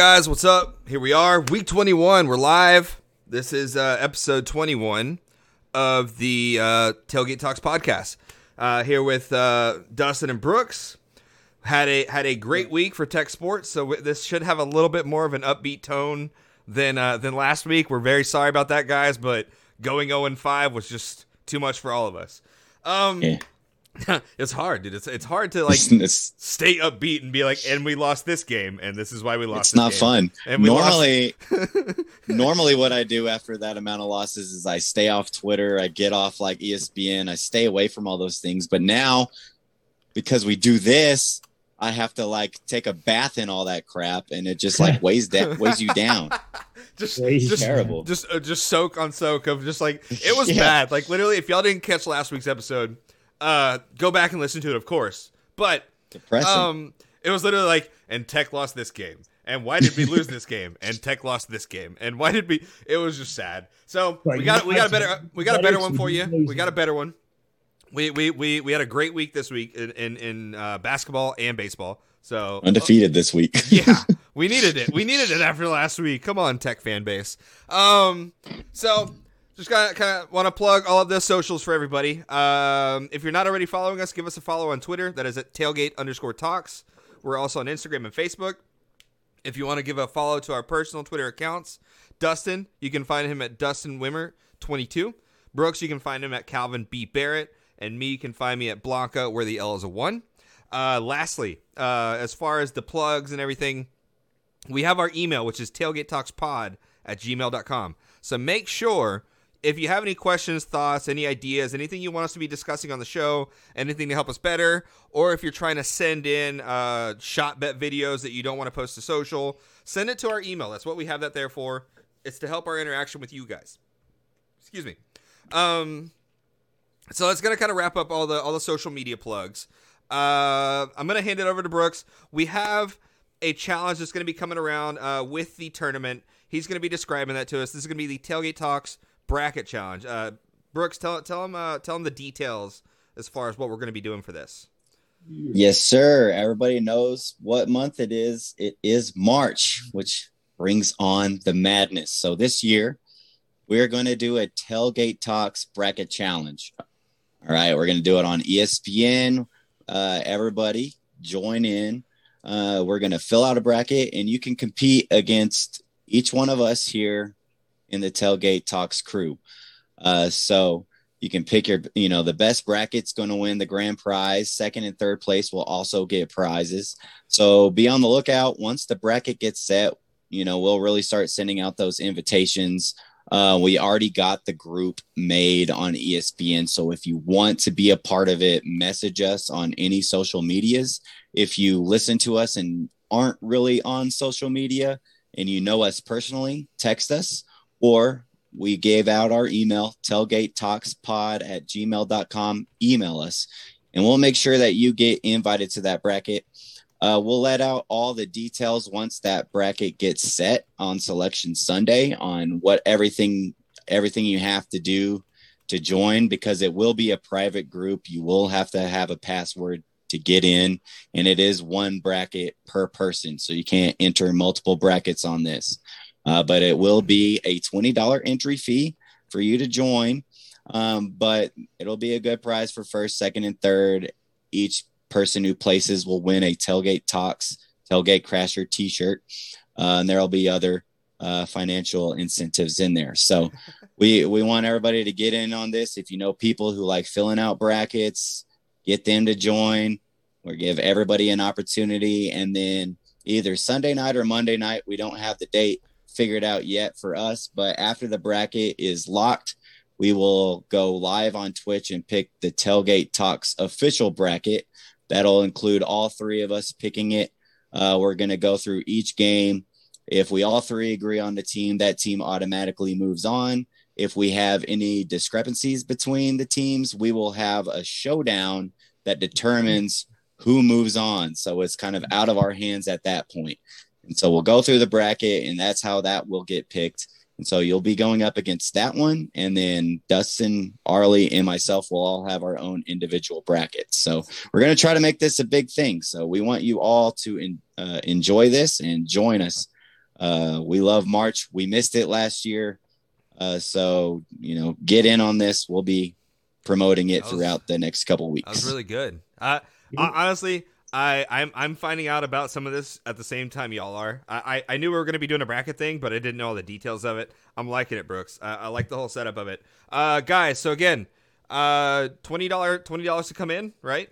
Guys, what's up? Here we are, week 21. We're live. This is uh, episode 21 of the uh, Tailgate Talks podcast. Uh, here with uh, Dustin and Brooks. Had a had a great week for tech sports, so w- this should have a little bit more of an upbeat tone than uh, than last week. We're very sorry about that, guys, but going 0 and 5 was just too much for all of us. Um, Yeah. it's hard, dude. It's it's hard to like It's, it's, stay upbeat and be like, and we lost this game, and this is why we lost. it's not game." fun. And we lost- normally, normally what I do after that amount of losses is I stay off Twitter, I get off like ESPN, I stay away from all those things. But now, because we do this, I have to like take a bath in all that crap, and it just like weighs that weighs you down. just Crazy. just Terrible. just uh, just soak on soak of just like it was Yeah. bad. Like literally, if y'all didn't catch last week's episode, uh, go back and listen to it, of course. But Depressing. um, it was literally like, and Tech lost this game, and why did we lose this game? And Tech lost this game, and why did we? It was just sad. So Right, we got we got a better we got a better one for you. losing. We got a better one. We we we we had a great week this week in in, in uh, basketball and baseball. So Undefeated this week. yeah, we needed it. We needed it after last week. Come on, tech fan base. Um, so just kind of want to plug all of the socials for everybody. Um, if you're not already following us, give us a follow on Twitter. That is at tailgate underscore talks. We're also on Instagram and Facebook. If you want to give a follow to our personal Twitter accounts, Dustin, you can find him at Dustin Wimmer 22. Brooks, you can find him at Calvin B. Barrett. And me, you can find me at Blanca, where the L is a 1. Uh, lastly, uh, as far as the plugs and everything, we have our email, which is tailgate talks pod at gmail.com. So make sure if you have any questions, thoughts, any ideas, anything you want us to be discussing on the show, anything to help us better, or if you're trying to send in uh, shot bet videos that you don't want to post to social, send it to our email. That's what we have that there for. It's to help our interaction with you guys. Excuse me. Um, so that's gonna kind of wrap up all the all the social media plugs. Uh, I'm gonna hand it over to Brooks. We have a challenge that's gonna be coming around uh, with the tournament. He's gonna be describing that to us. This is gonna be the Tailgate Talks bracket challenge. Uh, Brooks, tell tell him uh, tell him the details as far as what we're gonna be doing for this. Yes, sir. Everybody knows what month it is. It is March, which brings on the madness. So this year, we're going to do a Tailgate Talks bracket challenge. All right, we're going to do it on ESPN. Uh, everybody join in. Uh, we're going to fill out a bracket, and you can compete against each one of us here in the Tailgate Talks crew. Uh, so you can pick your, you know, the best bracket's going to win the grand prize. Second and third place will also get prizes. So be on the lookout. Once the bracket gets set, you know, we'll really start sending out those invitations. Uh, we already got the group made on ESPN. So if you want to be a part of it, message us on any social medias. If you listen to us and aren't really on social media and you know us personally, text us or we gave out our email, tailgatetalkspod at gmail.com. Email us and we'll make sure that you get invited to that bracket. Uh, we'll let out all the details once that bracket gets set on selection Sunday on what everything everything you have to do to join because it will be a private group. You will have to have a password to get in, and it is one bracket per person, so you can't enter multiple brackets on this. Uh, but it will be a twenty dollar entry fee for you to join. Um, but it'll be a good prize for first, second, and third. Each person who places will win a tailgate talks tailgate crasher t-shirt uh, and there'll be other uh, financial incentives in there so we we want everybody to get in on this if you know people who like filling out brackets get them to join or give everybody an opportunity and then either Sunday night or Monday night. We don't have the date figured out yet for us, but after the bracket is locked, we will go live on Twitch and pick the Tailgate Talks official bracket. That'll include all three of us picking it. Uh, we're going to go through each game. If we all three agree on the team, that team automatically moves on. If we have any discrepancies between the teams, we will have a showdown that determines who moves on. So it's kind of out of our hands at that point. And so we'll go through the bracket, and that's how that will get picked. And so you'll be going up against that one. And then Dustin, Arlie, and myself will all have our own individual brackets. So we're going to try to make this a big thing. So we want you all to in, uh, enjoy this and join us. Uh, we love March. We missed it last year. Uh, so, you know, get in on this. We'll be promoting it was, throughout the next couple weeks. That was really good. Uh, honestly, I, I'm I'm finding out about some of this at the same time y'all are. I, I, I knew we were gonna be doing a bracket thing, but I didn't know all the details of it. I'm liking it, Brooks. I, I like the whole setup of it. Uh, guys, so again, uh, twenty dollar twenty dollars to come in, right?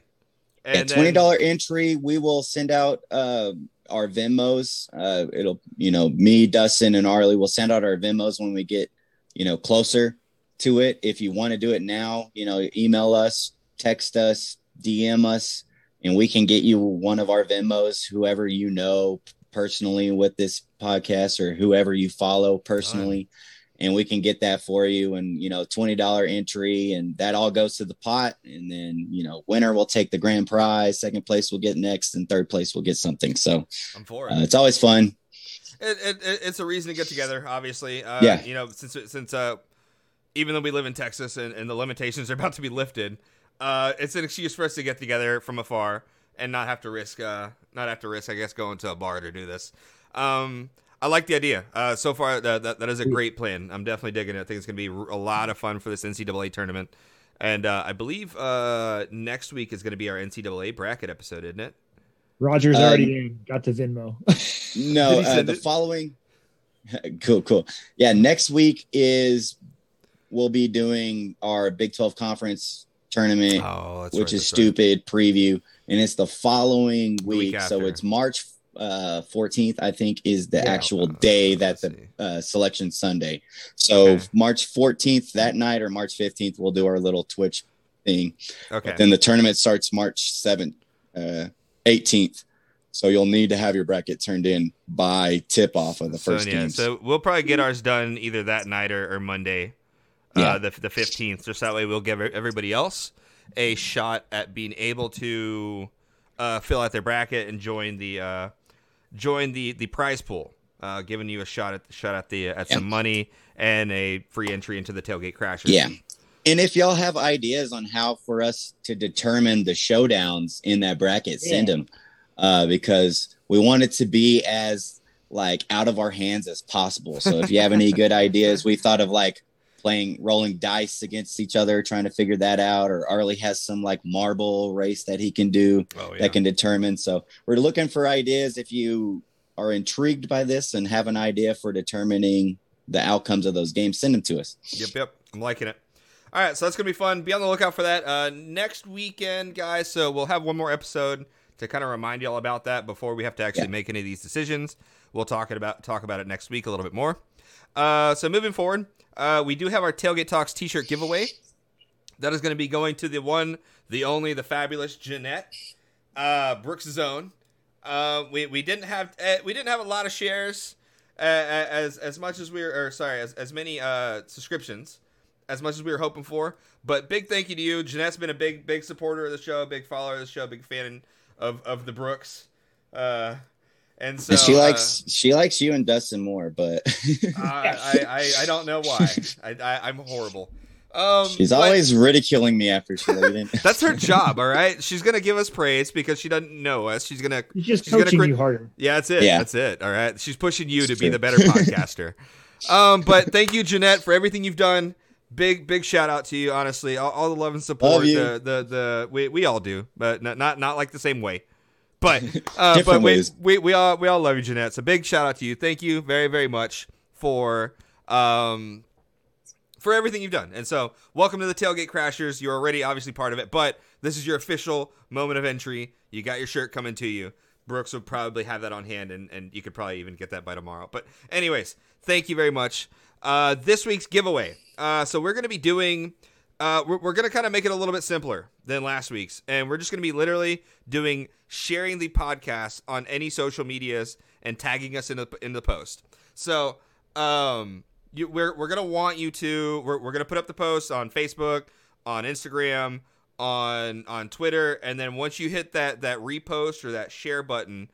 And yeah, twenty dollar entry. We will send out uh, our Venmos. Uh, it'll you know me, Dustin, and Arlie will send out our Venmos when we get you know closer to it. If you want to do it now, you know, email us, text us, DM us and we can get you one of our Venmos, whoever you know personally with this podcast or whoever you follow personally. And we can get that for you and, you know, $20 entry and that all goes to the pot. And then, you know, winner will take the grand prize. Second place will get next and third place will get something. So I'm for it. Uh, it's always fun. It, it, it's a reason to get together, obviously. Uh, yeah. You know, since, since, uh, even though we live in Texas and, and the limitations are about to be lifted, uh, it's an excuse for us to get together from afar and not have to risk, uh, not have to risk, I guess, going to a bar to do this. Um, I like the idea. Uh, so far, that, that, that is a great plan. I'm definitely digging it. I think it's going to be a lot of fun for this NCAA tournament. And uh, I believe uh, next week is going to be our NCAA bracket episode, isn't it? Roger's um, already in. Got the Venmo. no, uh, the it? following. cool, cool. Yeah, next week is we'll be doing our Big 12 conference tournament, oh, which right, is stupid right. preview, and it's the following week. week so it's March uh, 14th, I think, is the yeah, actual day that the uh, selection Sunday. So okay. March 14th that night or March 15th, we'll do our little Twitch thing. Okay. But then the tournament starts March 7th, uh, 18th. So you'll need to have your bracket turned in by tip off of the first so, yeah, game. So we'll probably get ours done either that night or, or Monday yeah. uh, the the fifteenth. Just that way, we'll give everybody else a shot at being able to uh, fill out their bracket and join the uh, join the the prize pool, uh, giving you a shot at the shot at the at yeah. some money and a free entry into the tailgate crashers. Yeah. And if y'all have ideas on how for us to determine the showdowns in that bracket, yeah. send them uh, because we want it to be as like out of our hands as possible. So if you have any good ideas, we thought of like playing rolling dice against each other trying to figure that out or arlie has some like marble race that he can do oh, yeah. that can determine. So we're looking for ideas. If you are intrigued by this and have an idea for determining the outcomes of those games send them to us. Yep yep. I'm liking it. All right so that's gonna be fun. Be on the lookout for that uh, next weekend guys. So we'll have one more episode to kind of remind you all about that before we have to actually yeah. make any of these decisions. We'll talk about talk about it next week a little bit more. Uh, so moving forward uh, we do have our Tailgate Talks t-shirt giveaway. That is going to be going to the one, the only, the fabulous Jeanette uh, Brooks Zone. Uh, we we didn't have uh, we didn't have a lot of shares uh, as as much as we were or sorry as as many uh, subscriptions as much as we were hoping for. But big thank you to you. Jeanette's been a big big supporter of the show, big follower of the show, big fan of of the Brooks. Uh, and so and she likes uh, she likes you and Dustin more, but I, I, I don't know why. I, I am horrible. Um, She's but, always ridiculing me after she leaves. that's her job, all right. She's gonna give us praise because she doesn't know us. She's gonna she's just she's coaching gonna you harder. Yeah, that's it. Yeah. that's it. All right. She's pushing you to be the better podcaster. Um, but thank you, Jeanette, for everything you've done. Big big shout out to you. Honestly, all, all the love and support. Love the, the the we we all do, but not not, not like the same way. But uh, but we, we we all we all love you, Jeanette. So big shout out to you. Thank you very very much for um for everything you've done. And so welcome to the Tailgate Crashers. You're already obviously part of it, but this is your official moment of entry. You got your shirt coming to you. Brooks would probably have that on hand, and, and you could probably even get that by tomorrow. But, anyways, thank you very much. Uh, this week's giveaway. Uh, so, we're going to be doing, uh, we're, we're going to kind of make it a little bit simpler than last week's. And we're just going to be literally doing sharing the podcast on any social medias and tagging us in the, in the post. So, um, you, we're, we're going to want you to, we're, we're going to put up the post on Facebook, on Instagram, on on Twitter, and then once you hit that that repost or that share button,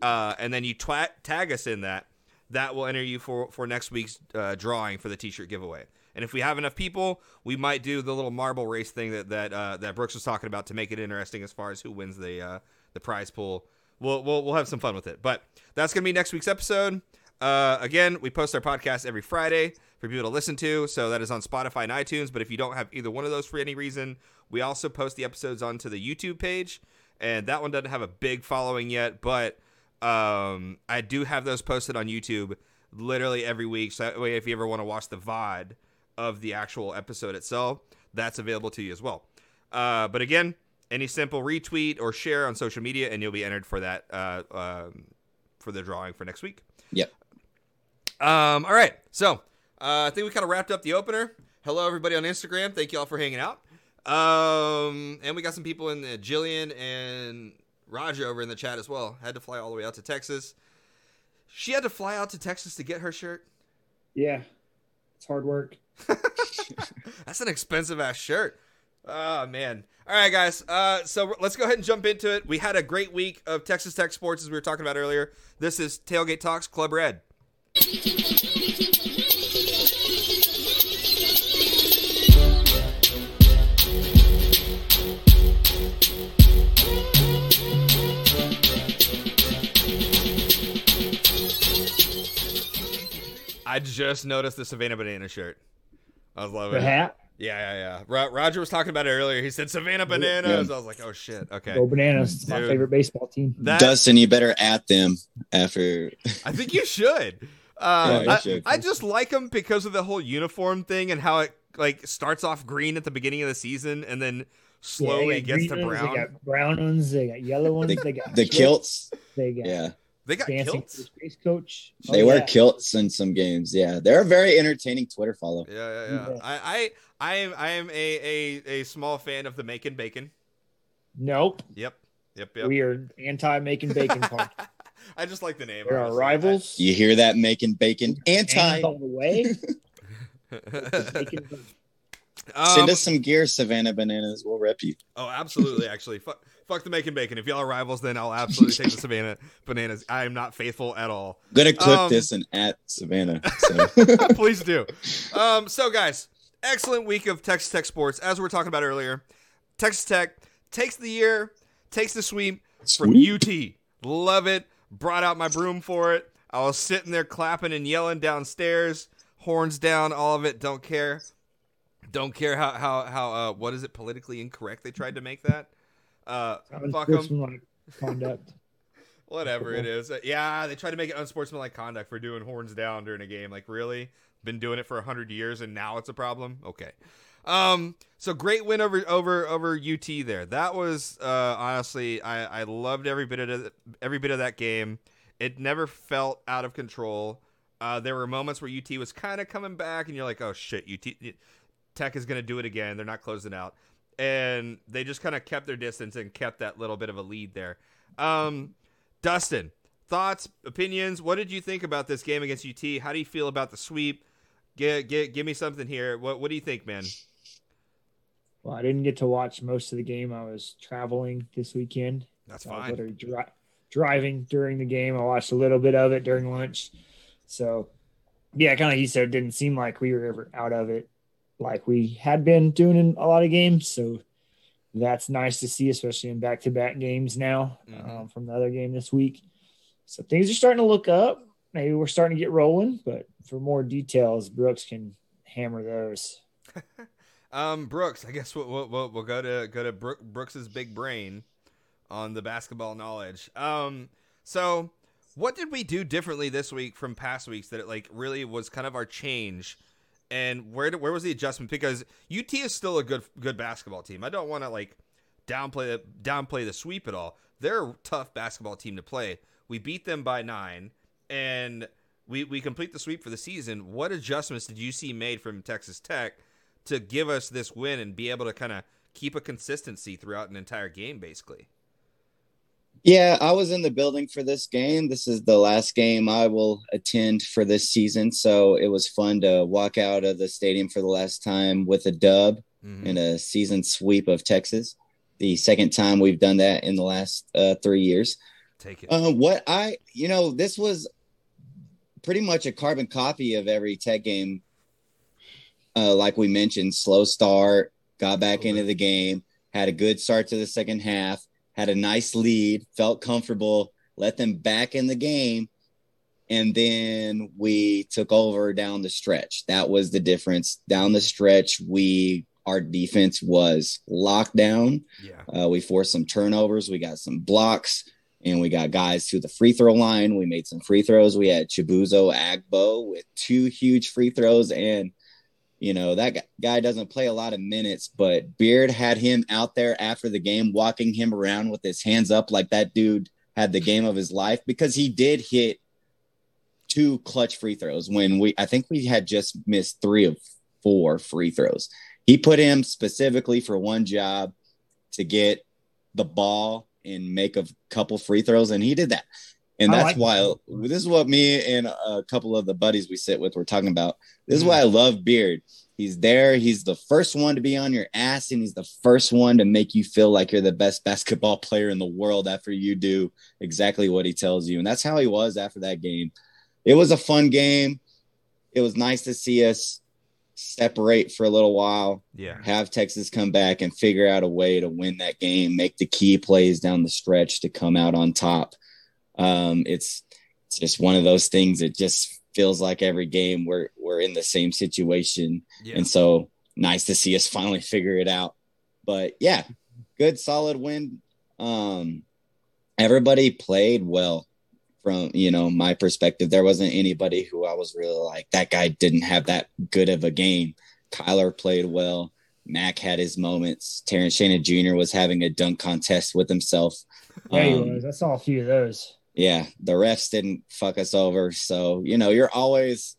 uh, and then you twa- tag us in that, that will enter you for for next week's uh, drawing for the T-shirt giveaway. And if we have enough people, we might do the little marble race thing that that uh, that Brooks was talking about to make it interesting as far as who wins the uh, the prize pool. We'll, we'll we'll have some fun with it. But that's gonna be next week's episode. Uh, again, we post our podcast every Friday for people to listen to. So that is on Spotify and iTunes. But if you don't have either one of those for any reason, we also post the episodes onto the YouTube page. And that one doesn't have a big following yet, but um, I do have those posted on YouTube literally every week. So that way, if you ever want to watch the VOD of the actual episode itself, that's available to you as well. Uh, but again, any simple retweet or share on social media, and you'll be entered for that uh, um, for the drawing for next week. Yep. Um, all right. So uh, I think we kind of wrapped up the opener. Hello, everybody on Instagram. Thank you all for hanging out. Um, and we got some people in the Jillian and Raja over in the chat as well. Had to fly all the way out to Texas. She had to fly out to Texas to get her shirt. Yeah, it's hard work. That's an expensive ass shirt. Oh man. All right, guys. Uh, so let's go ahead and jump into it. We had a great week of Texas Tech sports as we were talking about earlier. This is Tailgate Talks Club Red. I just noticed the Savannah Banana shirt. I was loving The it. hat, Yeah, yeah, yeah. Ro- Roger was talking about it earlier. He said Savannah Bananas. I was like, oh shit. Okay. go bananas. It's my favorite baseball team. That Dustin, you better at them after. I think you should. Uh, you I, should. I just like them because of the whole uniform thing and how it like starts off green at the beginning of the season and then slowly they got gets to green ones, brown. They got brown ones. They got yellow ones. The- they got The kilts, They got yeah, They got dancing kilts. space coach. Oh, they wear yeah. kilts in some games. Yeah, they're a very entertaining Twitter follow. Yeah, yeah, yeah. Yeah. I, I, I am, I am a, a, a small fan of the Macon Bacon. Nope, Yep, yep, yep. we are anti making bacon podcast. I just like the name. They're our honestly. rivals. You hear that? Making bacon anti. All the way. Bacon. Um, Send us some gear, Savannah Bananas. We'll rep you. Oh, absolutely. Actually, fuck, fuck the Macon Bacon. If y'all are rivals, then I'll absolutely take the Savannah bananas. I am not faithful at all. I'm gonna clip Um, this and at Savannah. So. Please do. Um, so, guys, excellent week of Texas Tech sports. As we were talking about earlier, Texas Tech takes the year, takes the sweep from UT. Love it. Brought out my broom for it. I was sitting there clapping and yelling downstairs, horns down, all of it. Don't care. Don't care how how how uh, what is it politically incorrect they tried to make that. Uh, fuck 'em. Unsportsmanlike conduct. Whatever it is. Uh, Yeah, they tried to make it unsportsmanlike conduct for doing horns down during a game. Like, really? Been doing it for 100 years and now it's a problem? Okay. Um, so great win over over over UT there. That was uh honestly I I loved every bit of every bit of that game. It never felt out of control. Uh there were moments where UT was kind of coming back and you're like, "Oh shit, UT Tech is going to do it again. They're not closing out." And they just kind of kept their distance and kept that little bit of a lead there. Um Dustin, thoughts, opinions. What did you think about this game against UT? How do you feel about the sweep? Get, get, give me something here. What, what do you think, man? Well, I didn't get to watch most of the game. I was traveling this weekend. That's So I was fine. literally dri- driving during the game. I watched a little bit of it during lunch. So, yeah, kind of he said, it didn't seem like we were ever out of it like we had been doing in a lot of games. So that's nice to see, especially in back to back games now Mhm. um, from the other game this week. So things are starting to look up. Maybe we're starting to get rolling, but for more details, Brooks can hammer those. Um, Brooks, I guess we'll, we'll, we'll, we'll go to go to Brook, Brooks's big brain on the basketball knowledge. Um, so what did we do differently this week from past weeks that it like really was kind of our change? And where where was the adjustment? Because UT is still a good good basketball team. I don't want to like downplay the downplay the sweep at all. they're a tough basketball team to play. We beat them by nine, and we we complete the sweep for the season. What adjustments did you see made from Texas Tech to give us this win and be able to kind of keep a consistency throughout an entire game, basically? Yeah, I was in the building for this game. This is the last game I will attend for this season. So it was fun to walk out of the stadium for the last time with a dub mm-hmm. in a season sweep of Texas. The second time we've done that in the last uh, three years. Take it. Uh, what I, you know, this was pretty much a carbon copy of every Tech game. Uh, like we mentioned, slow start, got back into the game, had a good start to the second half had a nice lead, felt comfortable, let them back in the game. And then we took over down the stretch. That was the difference. Down the stretch, we our defense was locked down. Yeah. Uh, we forced some turnovers. We got some blocks, and we got guys to the free throw line. We made some free throws. We had Chibuzo Agbo with two huge free throws, and you know, that guy doesn't play a lot of minutes, but Beard had him out there after the game, walking him around with his hands up like that dude had the game of his life because he did hit two clutch free throws when we, I think we had just missed three of four free throws. He put him specifically for one job to get the ball and make a couple free throws, and he did that. And that's like why that. this is what me and a couple of the buddies we sit with were talking about. This is mm-hmm. why I love Beard. He's there. He's the first one to be on your ass, and he's the first one to make you feel like you're the best basketball player in the world after you do exactly what he tells you. And that's how he was after that game. It was a fun game. It was nice to see us separate for a little while. Yeah. Have Texas come back and figure out a way to win that game, make the key plays down the stretch to come out on top. Um, it's it's just one of those things that just feels like every game we're we're in the same situation, yeah. and so nice to see us finally figure it out. But yeah, good solid win. Um, everybody played well from you know my perspective. There wasn't anybody who I was really like that guy didn't have that good of a game. Kyler played well. Mac had his moments. Terrence Shannon Jr. was having a dunk contest with himself. Yeah, um, he was. I saw a few of those yeah, the refs didn't fuck us over. So, you know, you're always,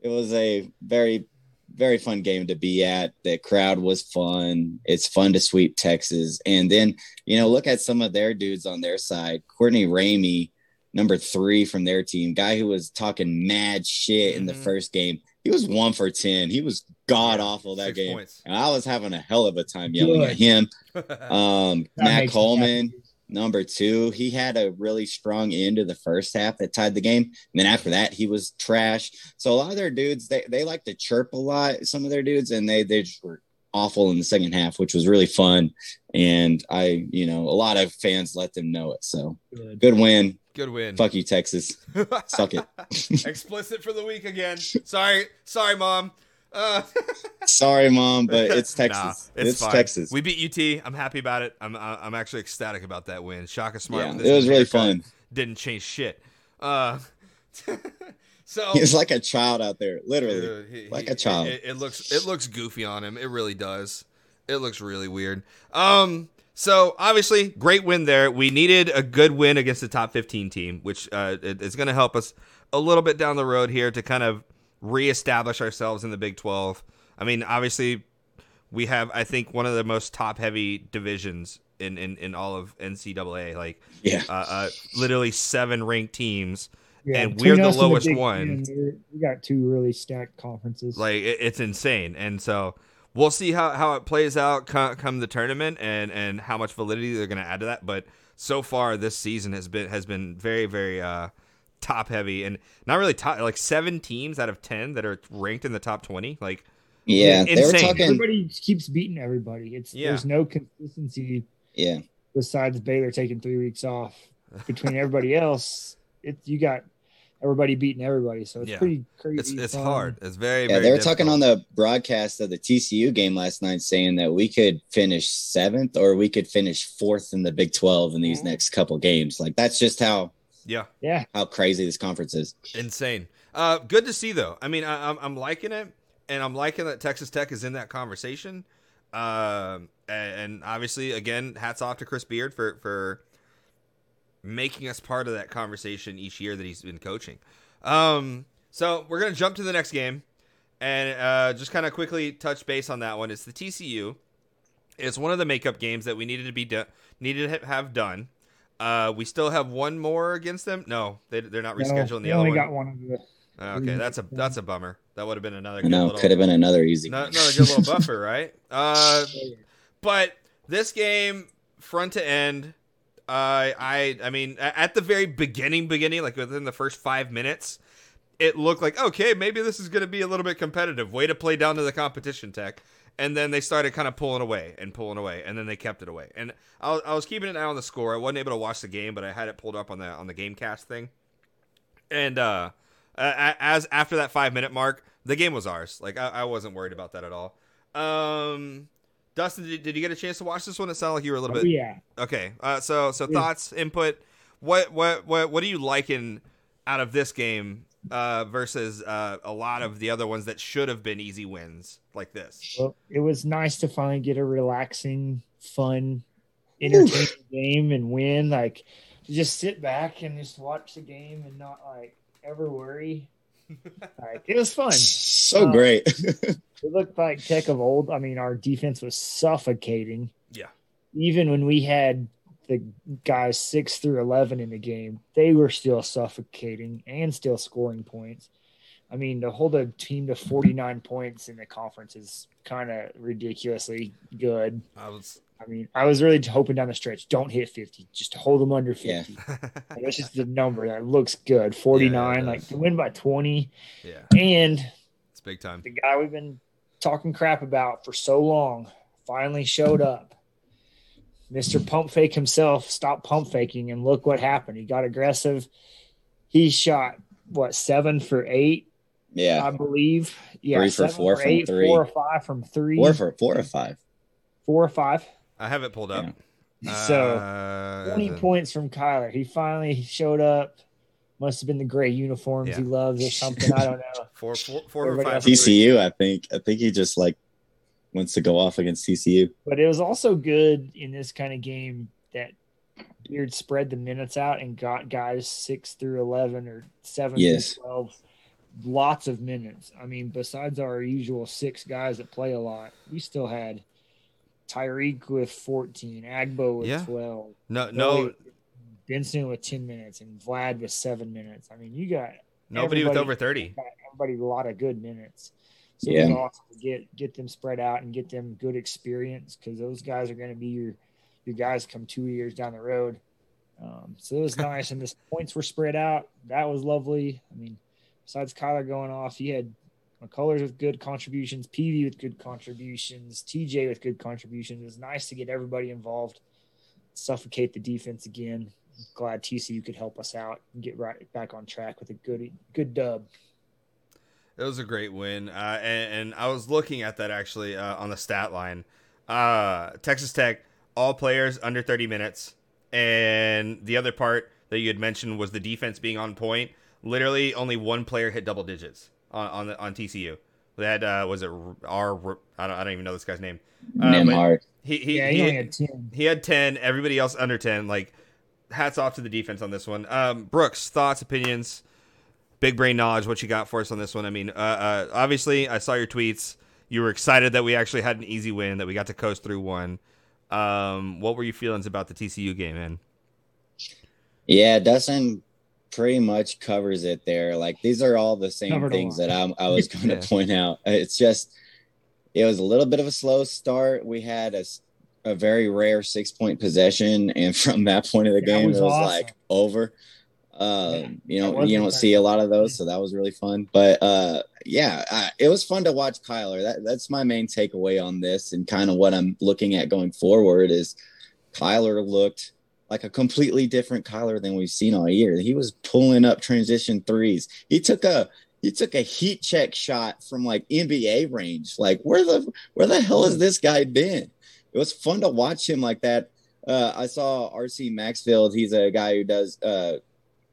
it was a very, very fun game to be at. The crowd was fun. It's fun to sweep Texas. And then, you know, look at some of their dudes on their side. Courtney Ramey, number three from their team, guy who was talking mad shit in the mm-hmm. first game. He was one for 10. He was god awful that game. Points. And I was having a hell of a time yelling Good. at him. Um, Matt Coleman number two. He had a really strong end of the first half that tied the game. And then after that, he was trash. So a lot of their dudes, they, they like to chirp a lot, some of their dudes, and they, they just were awful in the second half, which was really fun. And I, you know, a lot of fans let them know it. So good, good win. Good win. Fuck you, Texas. Suck it. Explicit for the week again. Sorry. Sorry, mom. Uh. Sorry, mom, but it's Texas. Nah, it's, it's Texas. We beat UT. I'm happy about it. I'm I'm actually ecstatic about that win. Shaka Smart. Yeah, it was really fun. Didn't change shit. Uh, so he's like a child out there, literally, uh, he, like a child. It, it, looks it looks goofy on him. It really does. It looks really weird. Um. So obviously, great win there. We needed a good win against the top 15 team, which uh, is going to help us a little bit down the road here to kind of reestablish ourselves in the Big 12. I mean, obviously, we have, I think, one of the most top heavy divisions in, in, in all of NCAA. Like, yeah, uh, uh, literally seven ranked teams. Yeah, and we're the lowest the one. We got two really stacked conferences. Like it, it's insane, and so we'll see how, how it plays out come, come the tournament, and and how much validity they're going to add to that. But so far, this season has been has been very very uh, top heavy and not really top like seven teams out of 10 that are ranked in the top 20 like yeah insane. Talking... everybody keeps beating everybody it's yeah. there's no consistency yeah besides baylor taking three weeks off between everybody else it you got everybody beating everybody so it's yeah. pretty crazy it's, it's hard it's very yeah very they were difficult. talking on the broadcast of the tcu game last night saying that we could finish seventh or we could finish fourth in the big 12 in these mm-hmm. next couple games like that's just how yeah. Yeah. How crazy this conference is. Insane. Uh, good to see though. I mean, I, am I'm, I'm liking it, and I'm liking that Texas Tech is in that conversation. Uh, and obviously, again, hats off to Chris Beard for for making us part of that conversation each year that he's been coaching. Um, so we're gonna jump to the next game, and uh, just kind of quickly touch base on that one. It's the TCU. It's one of the makeup games that we needed to be do- needed to have done. Uh, we still have one more against them. No, they, they're not rescheduling No, the other only one. got one of the. Okay, that's a that's a bummer. That would have been another I good know little, could have been another easy. no- one. another good little buffer, right? Uh, but this game, front to end, uh, I I mean, at the very beginning, beginning, like within the first five minutes, it looked like okay, maybe this is going to be a little bit competitive. Way to play down to the competition, Tech. And then they started kind of pulling away and pulling away, and then they kept it away. And I was, I was keeping an eye on the score. I wasn't able to watch the game, but I had it pulled up on the on the GameCast thing. And uh, as after that five minute mark, the game was ours. Like I, I wasn't worried about that at all. Um, Dustin, did, did you get a chance to watch this one? It sounded like you were a little Oh, bit yeah. okay. Uh, so so Yeah. thoughts, input. What what what what are you liking out of this game uh, versus uh, a lot of the other ones that should have been easy wins like this? Well, it was nice to finally get a relaxing, fun, entertaining game and win. Like, just sit back and just watch the game and not like ever worry. like, it was fun. So Uh, great. It looked like Tech of old. I mean, our defense was suffocating. Yeah. Even when we had the guys six through eleven in the game, they were still suffocating and still scoring points. I mean, to hold a team to forty nine points in the conference is kind of ridiculously good. I was I mean, I was really hoping down the stretch, don't hit fifty, just hold them under Yeah. fifty. Like, That's just the number that looks good. Forty nine, does. like to win by twenty, yeah, and it's big time. the guy we've been talking crap about for so long finally showed up. Mr. Pump Fake himself stopped pump faking, and look what happened. He got aggressive. He shot what seven for eight, yeah. I believe. Yeah, Three for four from eight, three. four or five from three, Four for four or five. four or five. I have it pulled up. So Uh, 20 the- points from Kyler. He finally showed up. Must have been the gray uniforms Yeah. he loves or something. I don't know. Four, four, four or Everybody five. else from is three. TCU, I think. I think he just like wants to go off against TCU. But it was also good in this kind of game that Beard spread the minutes out and got guys six through eleven or seven Yes. through twelve. Lots of minutes. I mean, besides our usual six guys that play a lot, we still had Tyreek with fourteen, Agbo with Yeah. twelve, No, Billy no, with- Benson with ten minutes, and Vlad with seven minutes. I mean, you got nobody with over thirty. everybody a lot of good minutes. So Yeah. it was awesome to get get them spread out and get them good experience because those guys are going to be your your guys come two years down the road. Um, so it was nice, and the points were spread out. That was lovely. I mean, besides Kyler going off, you had McCullers with good contributions, Peavy with good contributions, TJ with good contributions. It was nice to get everybody involved, suffocate the defense again. Glad TCU could help us out and get right back on track with a good good dub. It was a great win, uh, and, and I was looking at that actually uh, on the stat line. Uh, Texas Tech, all players under 30 minutes, and the other part that you had mentioned was the defense being on point. Literally, only one player hit double digits on on, the, on TCU. That uh, was it. R. I don't, I don't even know this guy's name. Uh, but he he, yeah, he, he, only had ten. he had 10 everybody else under 10 like hats off to the defense on this one um brooks thoughts opinions big brain knowledge what you got for us on this one i mean uh, uh obviously i saw your tweets you were excited that we actually had an easy win that we got to coast through one um what were your feelings about the tcu game man Yeah, Dustin pretty much covers it there. Like these are all the same Covered things that I'm, I was going to Yeah. point out. It's just it was a little bit of a slow start. We had a a very rare six point possession, and from that point of the That game, was it was awesome. like over. Um, you know, you don't see a lot of those, so that was really fun. But uh, yeah, uh, it was fun to watch Kyler. That that's my main takeaway on this, and kind of what I'm looking at going forward is Kyler looked like a completely different Kyler than we've seen all year. He was pulling up transition threes. He took a he took a heat check shot from like NBA range. Like where the where the hell has this guy been? It was fun to watch him like that. Uh, I saw RC Maxfield. He's a guy who does uh,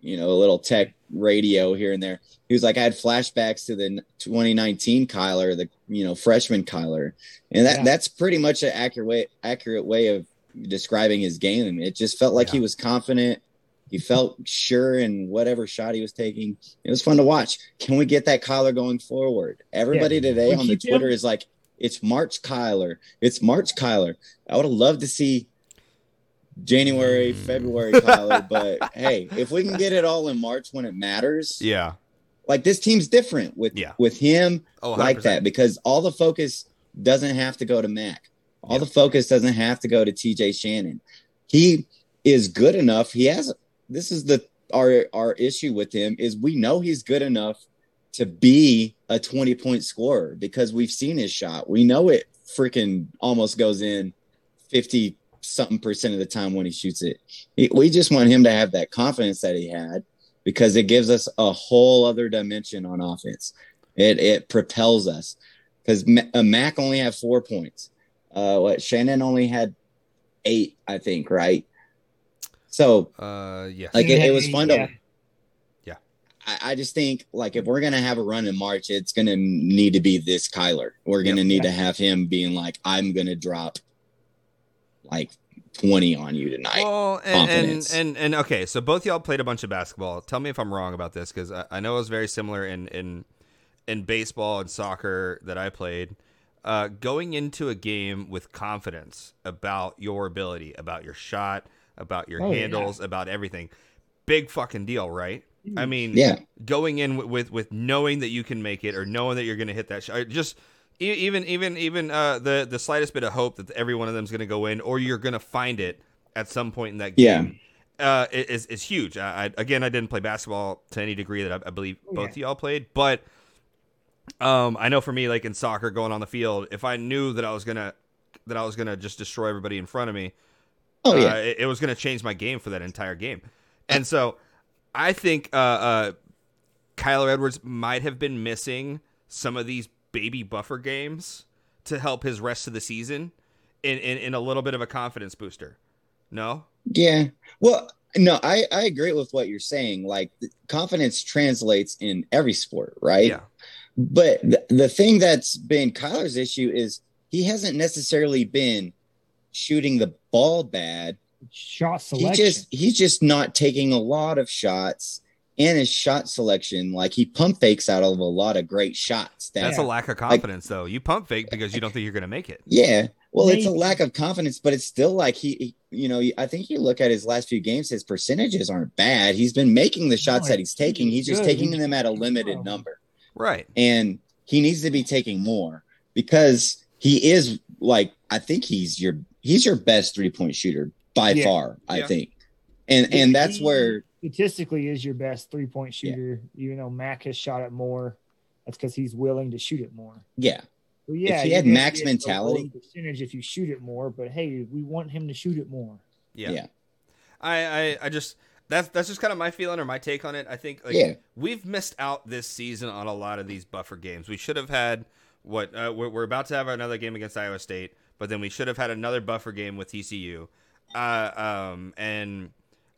you know a little tech radio here and there. He was like I had flashbacks to the 2019 Kyler, the you know freshman Kyler, and that Yeah. that's pretty much an accurate way, accurate way of describing his game. It just felt like he was confident. He felt sure in whatever shot he was taking. It was fun to watch. Can we get that Kyler going forward? Everybody Yeah. today Would on the? Twitter is like, it's March Kyler. It's March Kyler. I would have loved to see January, February Kyler, but hey, if we can get it all in March when it matters, Yeah. like this team's different with Yeah. with him Oh, like that because all the focus doesn't have to go to Mac. All Yeah. the focus doesn't have to go to TJ Shannon. He is good enough. He has this is the our our issue with him is we know he's good enough to be a 20 point scorer because we've seen his shot. We know it freaking almost goes in 50 something percent of the time when he shoots it. He- We just want him to have that confidence that he had because it gives us a whole other dimension on offense. It it propels us because Mac only had four points. Uh, what Shannon only had eight, I think, right? So Uh, yes. like it, it was fun Yeah. to. I, I just think like if we're gonna have a run in March, it's gonna need to be this Kyler. We're gonna need to have him being like, I'm gonna drop like 20 on you tonight. Well, and, and and and okay, so both y'all played a bunch of basketball. Tell me if I'm wrong about this because I, I know it was very similar in in in baseball and soccer that I played. Uh, going into a game with confidence about your ability, about your shot, about your Oh, yeah. handles, about everything, big fucking deal, right? I mean, yeah, going in with, with with knowing that you can make it or knowing that you're going to hit that shot just even even even uh the the slightest bit of hope that every one of them is going to go in or you're going to find it at some point in that Yeah. game uh is is huge I, I again i didn't play basketball to any degree that i, I believe both yeah. of y'all played but um i know for me like in soccer going on the field if i knew that i was going to that i was to just destroy everybody in front of me oh uh, it, it was going to change my game for that entire game. And so I think uh, uh, Kyler Edwards might have been missing some of these baby buffer games to help his rest of the season in, in, in a little bit of a confidence booster. No? yeah. Well, no, I I agree with what you're saying. Like confidence translates in every sport, right? Yeah. But the, the thing that's been Kyler's issue is he hasn't necessarily been shooting the ball bad. shot selection. He just he's just not taking a lot of shots and his shot selection. Like he pump fakes out of a lot of great shots. That, That's a lack of confidence, though. You pump fake because you don't think you're going to make it. yeah. Well, it's a lack of confidence, but it's still like he, he- you know, I think you look at his last few games, his percentages aren't bad. He's been making the shots No, that he's taking. He's just taking He's- them at a limited number. Right. and he needs to be taking more because he is like I think he's your he's your best three point shooter by Yeah. far. I Yeah. think, and and that's where statistically is your best three point shooter. Even though Mac has shot it more, that's because he's willing to shoot it more. yeah So yeah, he had gonna Mac's get a lower mentality- percentage if you shoot it more. But hey, we want him to shoot it more. Yeah. Yeah. I, I, I just that's that's just kind of my feeling or my take on it. I think like Yeah. we've missed out this season on a lot of these buffer games. We should have had what uh, we're, we're about to have another game against Iowa State, but then we should have had another buffer game with TCU. Uh, um, and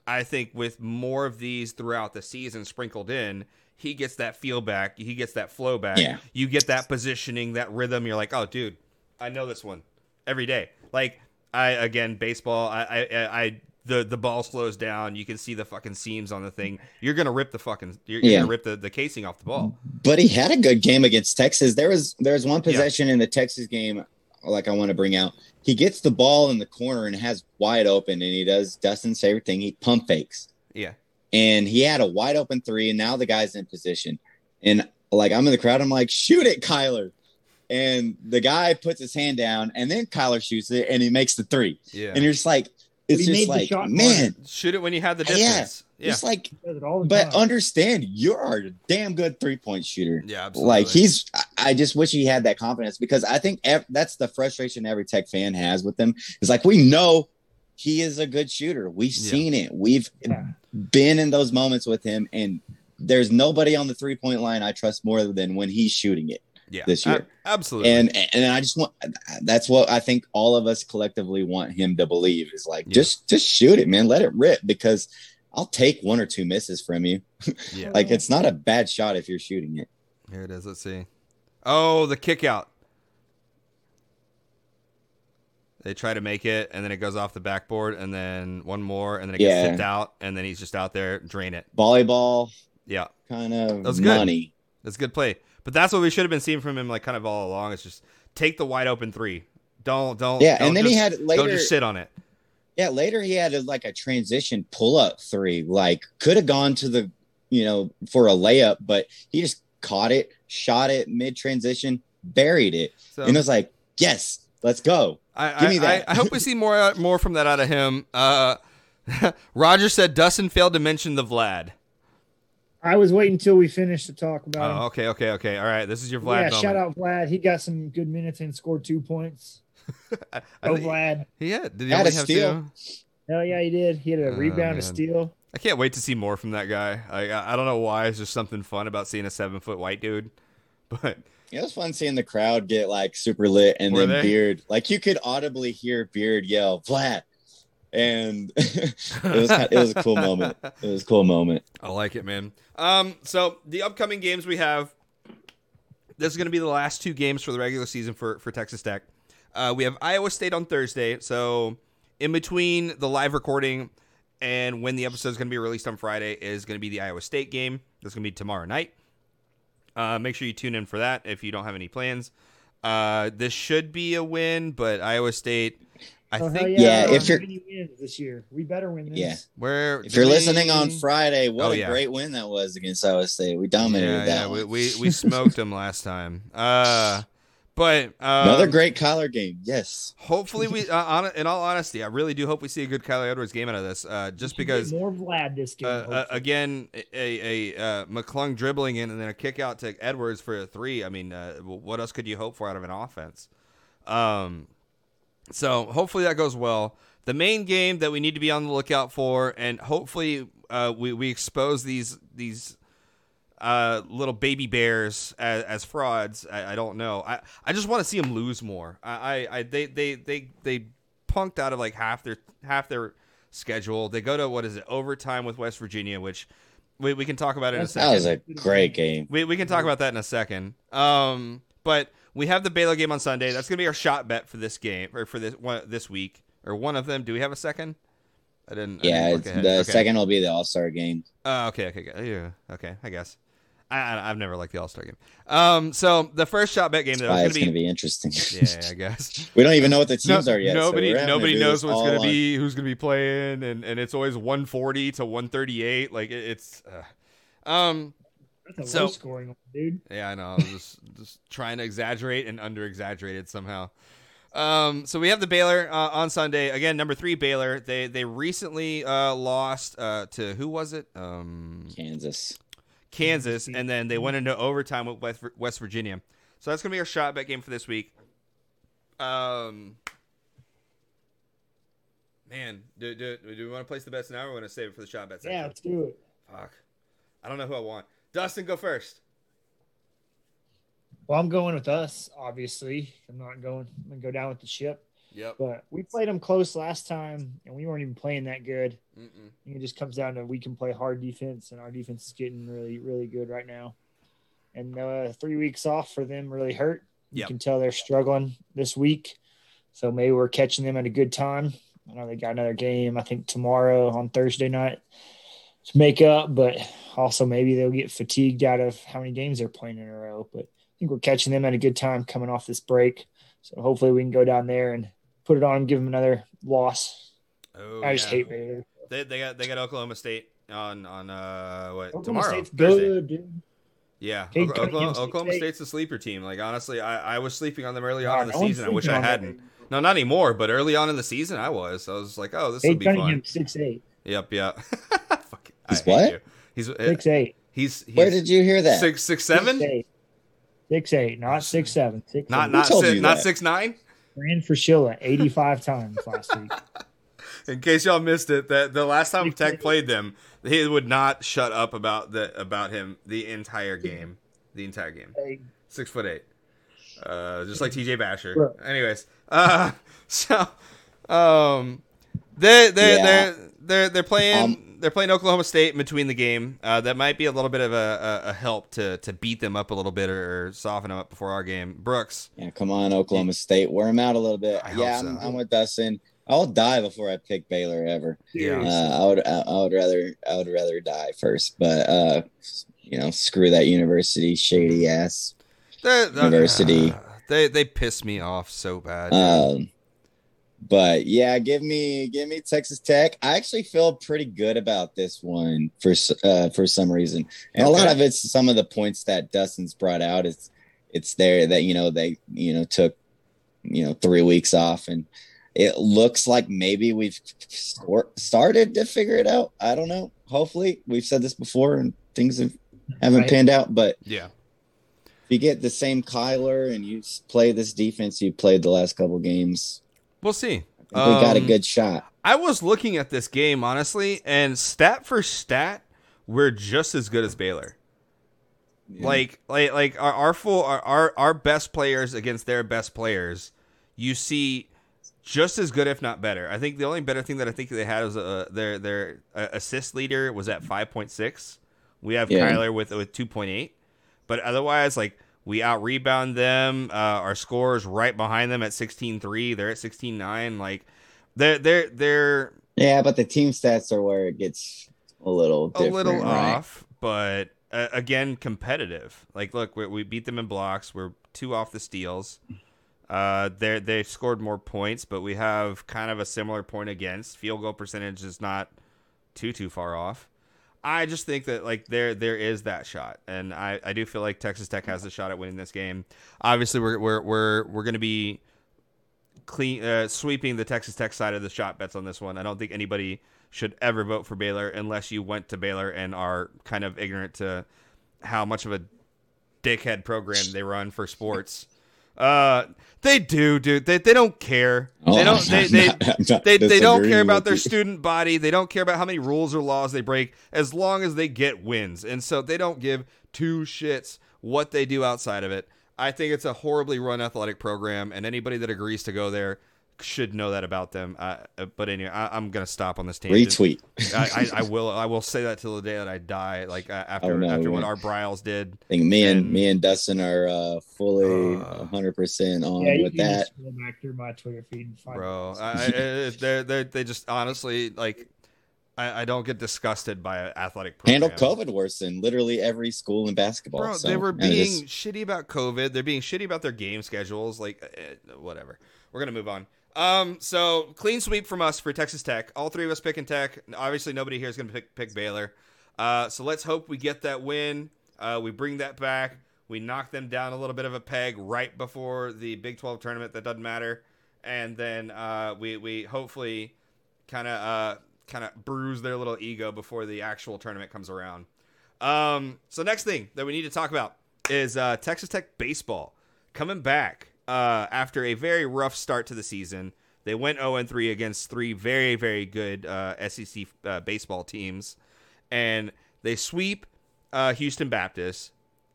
I think with more of these throughout the season sprinkled in, he gets that feel back. He gets that flow back. Yeah. You get that positioning, that rhythm. You're like, oh, dude, I know this one every day. Like I again, baseball. I, I, I, the the ball slows down. You can see the fucking seams on the thing. You're gonna rip the fucking. You're, you're gonna rip the, the casing off the ball. but he had a good game against Texas. There was there was one possession in the Texas game like I want to bring out. He gets the ball in the corner and has wide open, and he does Dustin's favorite thing. He pump fakes. Yeah. and he had a wide open three, and now the guy's in position. And like I'm in the crowd, I'm like, shoot it, Kyler. And the guy puts his hand down, and then Kyler shoots it, and he makes the three. Yeah. And you're just like, it's he just like, man, Shoot it when you have the Yeah. distance. Yeah. just like, it but time. understand you're a damn good three point shooter. Yeah. Absolutely. Like he's, I- I just wish he had that confidence because I think ev- that's the frustration every Tech fan has with him. Is like we know he is a good shooter. We've Yeah. seen it. We've Yeah. been in those moments with him, and there's nobody on the three point line I trust more than when he's shooting it. yeah. this year. A- absolutely. And and I just want that's what I think all of us collectively want him to believe is like Yeah. just just shoot it, man. Let it rip because I'll take one or two misses from you. yeah. Like it's not a bad shot if you're shooting it. Here it is. Let's see. Oh, the kick out. They try to make it, and then it goes off the backboard, and then one more, and then it gets Yeah. tipped out, and then he's just out there drain it. Volleyball Yeah, kind of That was good. money. that's good play. But that's what we should have been seeing from him, like kind of all along. It's just take the wide open three. Don't don't. Yeah, don't and then he had later. Don't just sit on it. Yeah, later he had a, like a transition pull up three. Like could have gone to the, you know, for a layup, but he just caught it, shot it mid transition, buried it, So and it was like, yes, let's go. I, give me that. I, I hope we see more more from that out of him. Uh, Roger said Dustin failed to mention the Vlad. I was waiting until we finished to talk about him. Oh, okay, okay, okay. All right, this is your Vlad yeah, moment. shout out Vlad. He got some good minutes and scored two points. I, I Oh, think- Vlad. yeah, did he Had only a have steal. two? Hell yeah, he did. He had a Oh, rebound, man. a steal. I can't wait to see more from that guy. I I don't know why. It's just something fun about seeing a seven foot white dude. But It was fun seeing the crowd get like super lit, and Were then they? Beard, like you could audibly hear Beard yell "Vlad," and it was it was a cool moment. It was a cool moment. I like it, man. Um, so the upcoming games we have. This is going to be the last two games for the regular season for for Texas Tech. Uh, we have Iowa State on Thursday. So in between the live recording and when the episode is going to be released on Friday is going to be the Iowa State game. That's going to be tomorrow night. Uh, make sure you tune in for that if you don't have any plans. Uh, this should be a win, but Iowa State, I Oh, think, Yeah, we if you're- wins this year, we better win this. Yeah. where If you're did listening on Friday, what Oh, a yeah. great win that was against Iowa State. We dominated yeah, that yeah, we, we we smoked them last time. Uh, but um, Another great Kyler game. Yes. Hopefully, we. Uh, on, in all honesty, I really do hope we see a good Kyler Edwards game out of this. Uh, just We should get because, more Vlad this game. uh, uh, hopefully. again, a a uh, McClung dribbling in and then a kick out to Edwards for a three. I mean, uh, what else could you hope for out of an offense? Um, so hopefully that goes well. The main game that we need to be on the lookout for, and hopefully uh, we we expose these these uh, little baby bears as, as frauds. I, I don't know. I, I just want to see them lose more. I, I, I they, they they they punked out of like half their half their schedule. They go to what is it overtime with West Virginia, which we, we can talk about in a second. That was a great game. We, we can talk about that in a second. Um, but we have the Baylor game on Sunday. That's gonna be our shot bet for this game or for this one this week or one of them. Do we have a second? I didn't. I Yeah, didn't it's- ahead. the Okay. second will be the All Star game. Oh, okay, okay, okay. Yeah, okay. I guess. I, I I've never liked the All Star game. Um, so the first shot bet game That's though is gonna be. be interesting. yeah, I guess. we don't even know what the teams No- are yet. Nobody, we're having to nobody knows what's gonna be, who's gonna be playing, and and it's always 140 to 138. Like it, it's. Uh, um. That's a so- low scoring one, dude. Yeah, I know. I was just just trying to exaggerate and under exaggerated somehow. Um, so we have the Baylor uh, on Sunday again. Number three Baylor. They they recently uh, lost uh, to who was it? Um, Kansas. Kansas, and then they went into overtime with West, Virginia. So that's gonna be our shot bet game for this week. Um, man, do, do, do we want to place the bets now, or we want to save it for the shot bet section? Yeah, let's do it. Fuck, I don't know who I want. Dustin, go first. Well, I'm going with us, obviously. I'm not going. I'm gonna go down with the ship. Yep. But we played them close last time, and we weren't even playing that good. Mm-mm. It just comes down to we can play hard defense, and our defense is getting really, really good right now. And uh, three weeks off for them really hurt. You Yep. can tell they're struggling this week. So maybe we're catching them at a good time. I know they got another game, I think tomorrow on Thursday night to make up, but also maybe they'll get fatigued out of how many games they're playing in a row. But I think we're catching them at a good time coming off this break. So hopefully we can go down there and put it on them, give them another loss. Oh, I just yeah. hate Baylor. They, they got they got Oklahoma State on on uh what Oklahoma tomorrow State's Thursday. good, dude. Yeah, Cade Oklahoma, Cunningham's Oklahoma six eight. State's a sleeper team. Like honestly, I, I was sleeping on them early on Nah, in the no season. I wish I hadn't. No, not anymore. But early on in the season, I was. I was like, oh, this will be fun. Cunningham six eight. Yep, yep. Fuck, He's what? you. He's uh, Six eight. he's he's Where did you hear that? six six Six seven? eight. Six eight, not six seven. Six Not eight. not six, not six nine. Ran for Sheila eighty five times last week. In case y'all missed it, that the last time Six Tech played them, he would not shut up about the about him the entire game. The entire game. Six foot eight. Uh, just like TJ Basher. Anyways, uh, so um, they they Yeah. they're they're they're playing. Um, they're playing Oklahoma State in between the game. Uh, that might be a little bit of a, a, a, help to to beat them up a little bit or soften them up before our game. Brooks. Yeah, come on, Oklahoma State, wear them out a little bit. I yeah, so. I'm, I'm with Dustin. I'll die before I pick Baylor ever. Yeah. Uh, I would I, I would rather I would rather die first, but uh, you know, screw that university, shady ass. The, the- University. uh, they they piss me off so bad. Um, but yeah, give me give me Texas Tech. I actually feel pretty good about this one for uh, for some reason, and a lot of it's some of the points that Dustin's brought out. It's it's there that you know they you know took you know three weeks off, and it looks like maybe we've stor- started to figure it out. I don't know. Hopefully, we've said this before, and things have haven't Right. panned out, but yeah. if you get the same Kyler and you play this defense you played the last couple games, We'll see. We got a Um, good shot. I was looking at this game honestly, and stat for stat, we're just as good as Baylor. Like, like, like our our full our, our our best players against their best players, you see, just as good if not better. I think the only better thing that I think they had was uh, their their uh, assist leader was at five point six. We have Yeah. Kyler with with two point eight, but otherwise, like we out rebound them. Uh, our score is right behind them at 16-3. They're at 16-9. Like they're they're they're yeah, but the team stats are where it gets a little a little right? off, but uh, again, competitive. Like, look, we, we beat them in blocks. We're two off the steals. Uh, they they scored more points, but we have kind of a similar point against. Field goal percentage is not too too far off. I just think that like there there is that shot, and I, I do feel like Texas Tech has a shot at winning this game. Obviously, we're we're we're we're going to be clean uh, sweeping the Texas Tech side of the shot bets on this one. I don't think anybody should ever vote for Baylor unless you went to Baylor and are kind of ignorant to how much of a dickhead program they run for sports. Uh, they do, dude. They, they don't care. Oh, they don't. They they, not- they, they don't care about their you. student body. They don't care about how many rules or laws they break, as long as they get wins. And so they don't give two shits what they do outside of it. I think it's a horribly run athletic program, and anybody that agrees to go there should know that about them. Uh, uh, but anyway, I, I'm gonna stop on this tangent. Retweet. I, I, I will. I will say that till the day that I die. Like uh, after Oh, no, after what man. our Briles did. I think me and, And- me and Dustin are uh, fully Uh, hundred percent on Yeah, you with can that. just scroll back through my Twitter feed and find bro. it. I, I, they they they just honestly like. I, I don't get disgusted by an athletic program. Handle COVID worse than literally every school in basketball. Bro, so, they were being is- shitty about COVID. They're being shitty about their game schedules. Like, uh, whatever. We're gonna move on. Um, so clean sweep from us for Texas Tech. All three of us picking Tech. Obviously, nobody here is gonna pick, pick Baylor. Uh, so let's hope we get that win. Uh, we bring that back. We knock them down a little bit of a peg right before the Big 12 tournament. That doesn't matter. And then uh, we we hopefully kind of uh, kind of bruise their little ego before the actual tournament comes around. Um, so next thing that we need to talk about is uh, Texas Tech baseball coming back uh, after a very rough start to the season. They went 0 3 against three very very good uh, SEC uh, baseball teams, and they sweep uh, Houston Baptist,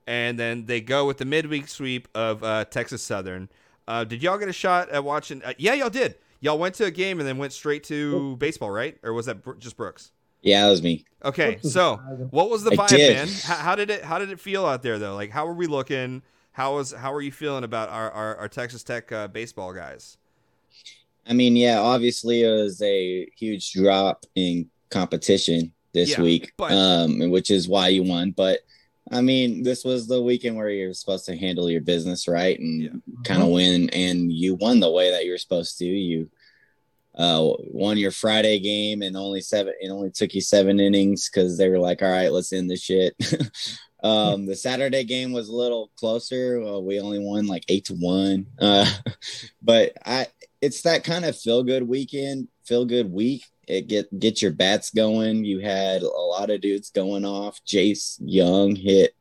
and then they go with the midweek sweep of uh, Texas Southern. Uh, did y'all get a shot at watching? Uh, yeah, y'all did. Y'all went to a game and then went straight to baseball, right? Or was that just Brooks? yeah, that was me. Okay, so what was the I vibe, did. man? How, how did it How did it feel out there, though? Like, how were we looking? How was How are you feeling about our our, our Texas Tech uh, baseball guys? I mean, yeah, obviously it was a huge drop in competition this Yeah, week, but- um, which is why you won. But I mean, this was the weekend where you're supposed to handle your business right and Yeah. kind of win, and you won the way that you were supposed to. You uh, won your Friday game, and only seven. It only took you seven innings because they were like, "All right, let's end the shit." um, the Saturday game was a little closer. Uh, we only won like eight to one, uh, but I it's that kind of feel good weekend, feel good week. It get get your bats going. You had a lot of dudes going off. Jace Jung hit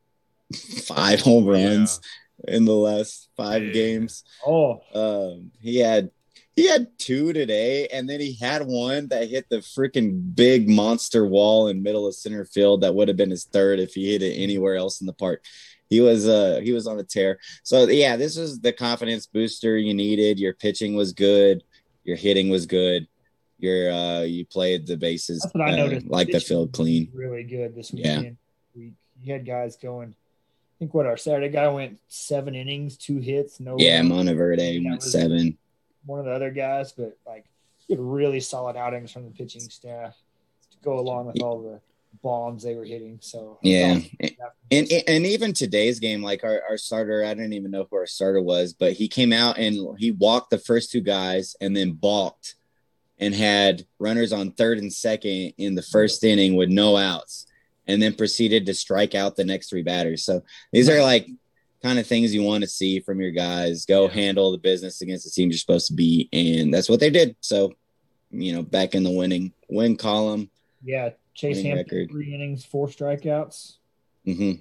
five home runs in the last five Yeah. games. Oh, Um, he had he had two today, and then he had one that hit the freaking big monster wall in middle of center field. That would have been his third if he hit it anywhere else in the park. He was uh he was on a tear. So yeah, this was the confidence booster you needed. Your pitching was good, your hitting was good. you're uh you played the bases That's what I uh, noticed. like the field clean. Really good this Yeah. weekend. We you had guys going. I think what our Saturday guy went seven innings, two hits, no. Yeah. Monteverde went seven. One of the other guys, but like you had really solid outings from the pitching staff to go along with all the bombs they were hitting. So Yeah. Yeah. And and even today's game, like our, our starter, I didn't even know who our starter was, but he came out and he walked the first two guys and then balked and had runners on third and second in the first inning with no outs, and then proceeded to strike out the next three batters. So these are like kind of things you want to see from your guys. Go Yeah. handle the business against the team you're supposed to be, and that's what they did. So, you know, back in the winning win column. yeah, Chase Hampton three innings, four strikeouts. Mm-hmm.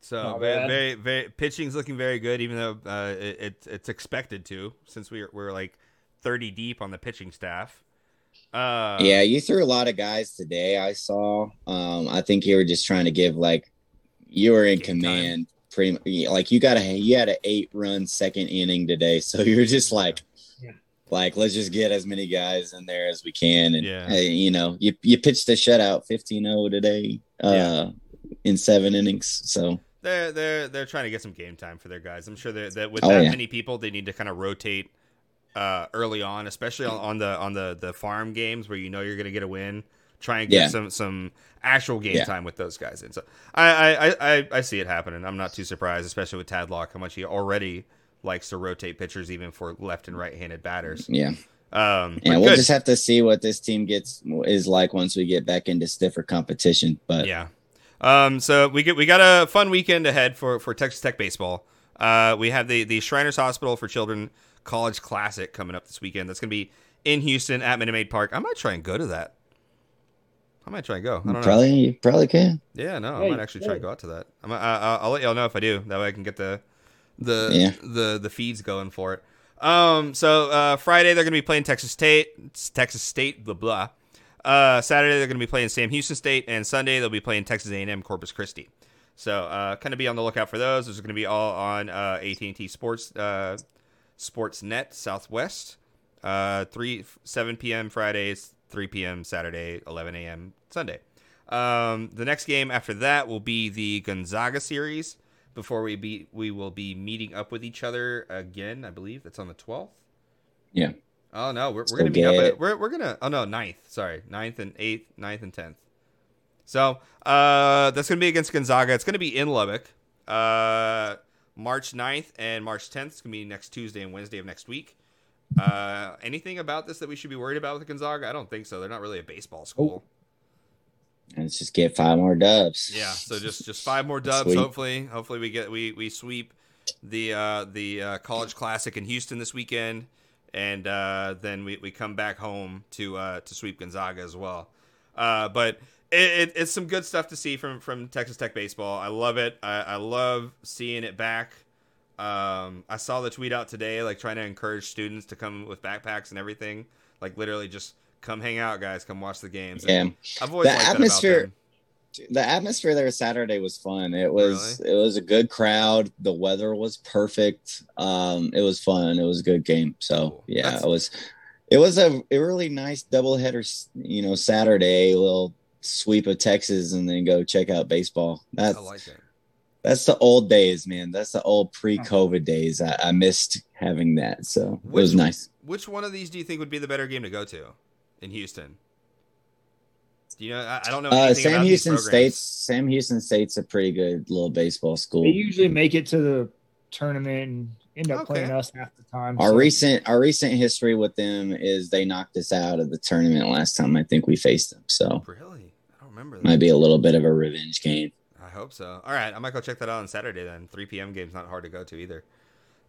So Not very, very, very, pitching's looking very good, even though uh, it, it's it's expected to, since we're we're like thirty deep on the pitching staff. Uh, yeah, you threw a lot of guys today. I saw. Um, I think you were just trying to give like you were in command time. Command. Pretty yeah, like you got a you had an eight run second inning today, so you're just like, Yeah. like let's just get as many guys in there as we can, and Yeah. uh, you know you you pitched a shutout 15-0 today, uh, Yeah. in seven innings. So they're they're they're trying to get some game time for their guys. I'm sure that that with Oh, that yeah. many people, they need to kind of rotate uh, early on, especially on, on the on the the farm games where you know you're going to get a win. Try and get Yeah. some some actual game Yeah. time with those guys. And so I, I I- I see it happening. I'm not too surprised, especially with Tadlock, how much he already likes to rotate pitchers even for left and right handed batters. yeah, Um, yeah, we'll good. just have to see what this team gets is like once we get back into stiffer competition. But Yeah. Um, so we get we got a fun weekend ahead for for Texas Tech baseball. Uh, we have the the Shriners Hospital for Children College Classic coming up this weekend. That's going to be in Houston at Minute Maid Park. I might try and go to that. I might try and go. I don't know. probably you probably can. Yeah, no, I might actually try and go out to that. I'm, I, I, I'll let y'all know if I do. That way I can get the the Yeah. the the feeds going for it. Um, so uh, Friday they're gonna be playing Texas State, it's Texas State, blah blah. Uh, Saturday they're gonna be playing Sam Houston State, and Sunday they'll be playing Texas A&M Corpus Christi. So uh, kind of be on the lookout for those. Those are gonna be all on uh, AT&T Sports uh, Sportsnet Southwest. Uh, three seven p.m. Fridays, three p.m. Saturday, eleven a.m. Sunday. Um, the next game after that will be the Gonzaga series. Before we be, we will be meeting up with each other again. I believe that's on the twelfth. Yeah. Oh no, we're, we're gonna be up. At, we're we're gonna. Oh no, 9th. Sorry, 9th and eighth, 9th and tenth. So uh, that's gonna be against Gonzaga. It's gonna be in Lubbock. Uh, March 9th and March 10th. It's gonna be next Tuesday and Wednesday of next week. Uh, anything about this that we should be worried about with Gonzaga? I don't think so. They're not really a baseball school. And let's just get five more dubs. Yeah, so just just five more dubs. Sweet. Hopefully, hopefully we get we we sweep the uh, the uh, college classic in Houston this weekend, and uh, then we, we come back home to uh, to sweep Gonzaga as well. Uh, but it, it, it's some good stuff to see from from Texas Tech baseball. I love it. I, I love seeing it back. Um, I saw the tweet out today, like trying to encourage students to come with backpacks and everything. Like literally, just come hang out, guys. Come watch the games. And I've always The liked that about atmosphere- the atmosphere there Saturday was fun. It was it was a good crowd. The weather was perfect. Um, it was fun. It was a good game. So Cool. yeah, That's- it was it was a, a really nice doubleheader. You know, Saturday little sweep of Texas and then go check out baseball. That's I like it. That's the old days, man. That's the old pre-COVID days. I, I missed having that. So it was nice. Which one of these do you think would be the better game to go to in Houston? Do you know? I, I don't know. Uh, Sam about Houston programs. State's Sam Houston State's a pretty good little baseball school. They usually make it to the tournament and end up Okay. playing us half the time. Our so- recent our recent history with them is they knocked us out of the tournament last time I think we faced them. So Really? I don't remember that. might be a little bit of a revenge game. I hope so. All right, I might go check that out on Saturday then. 3 p.m. game's not hard to go to either. It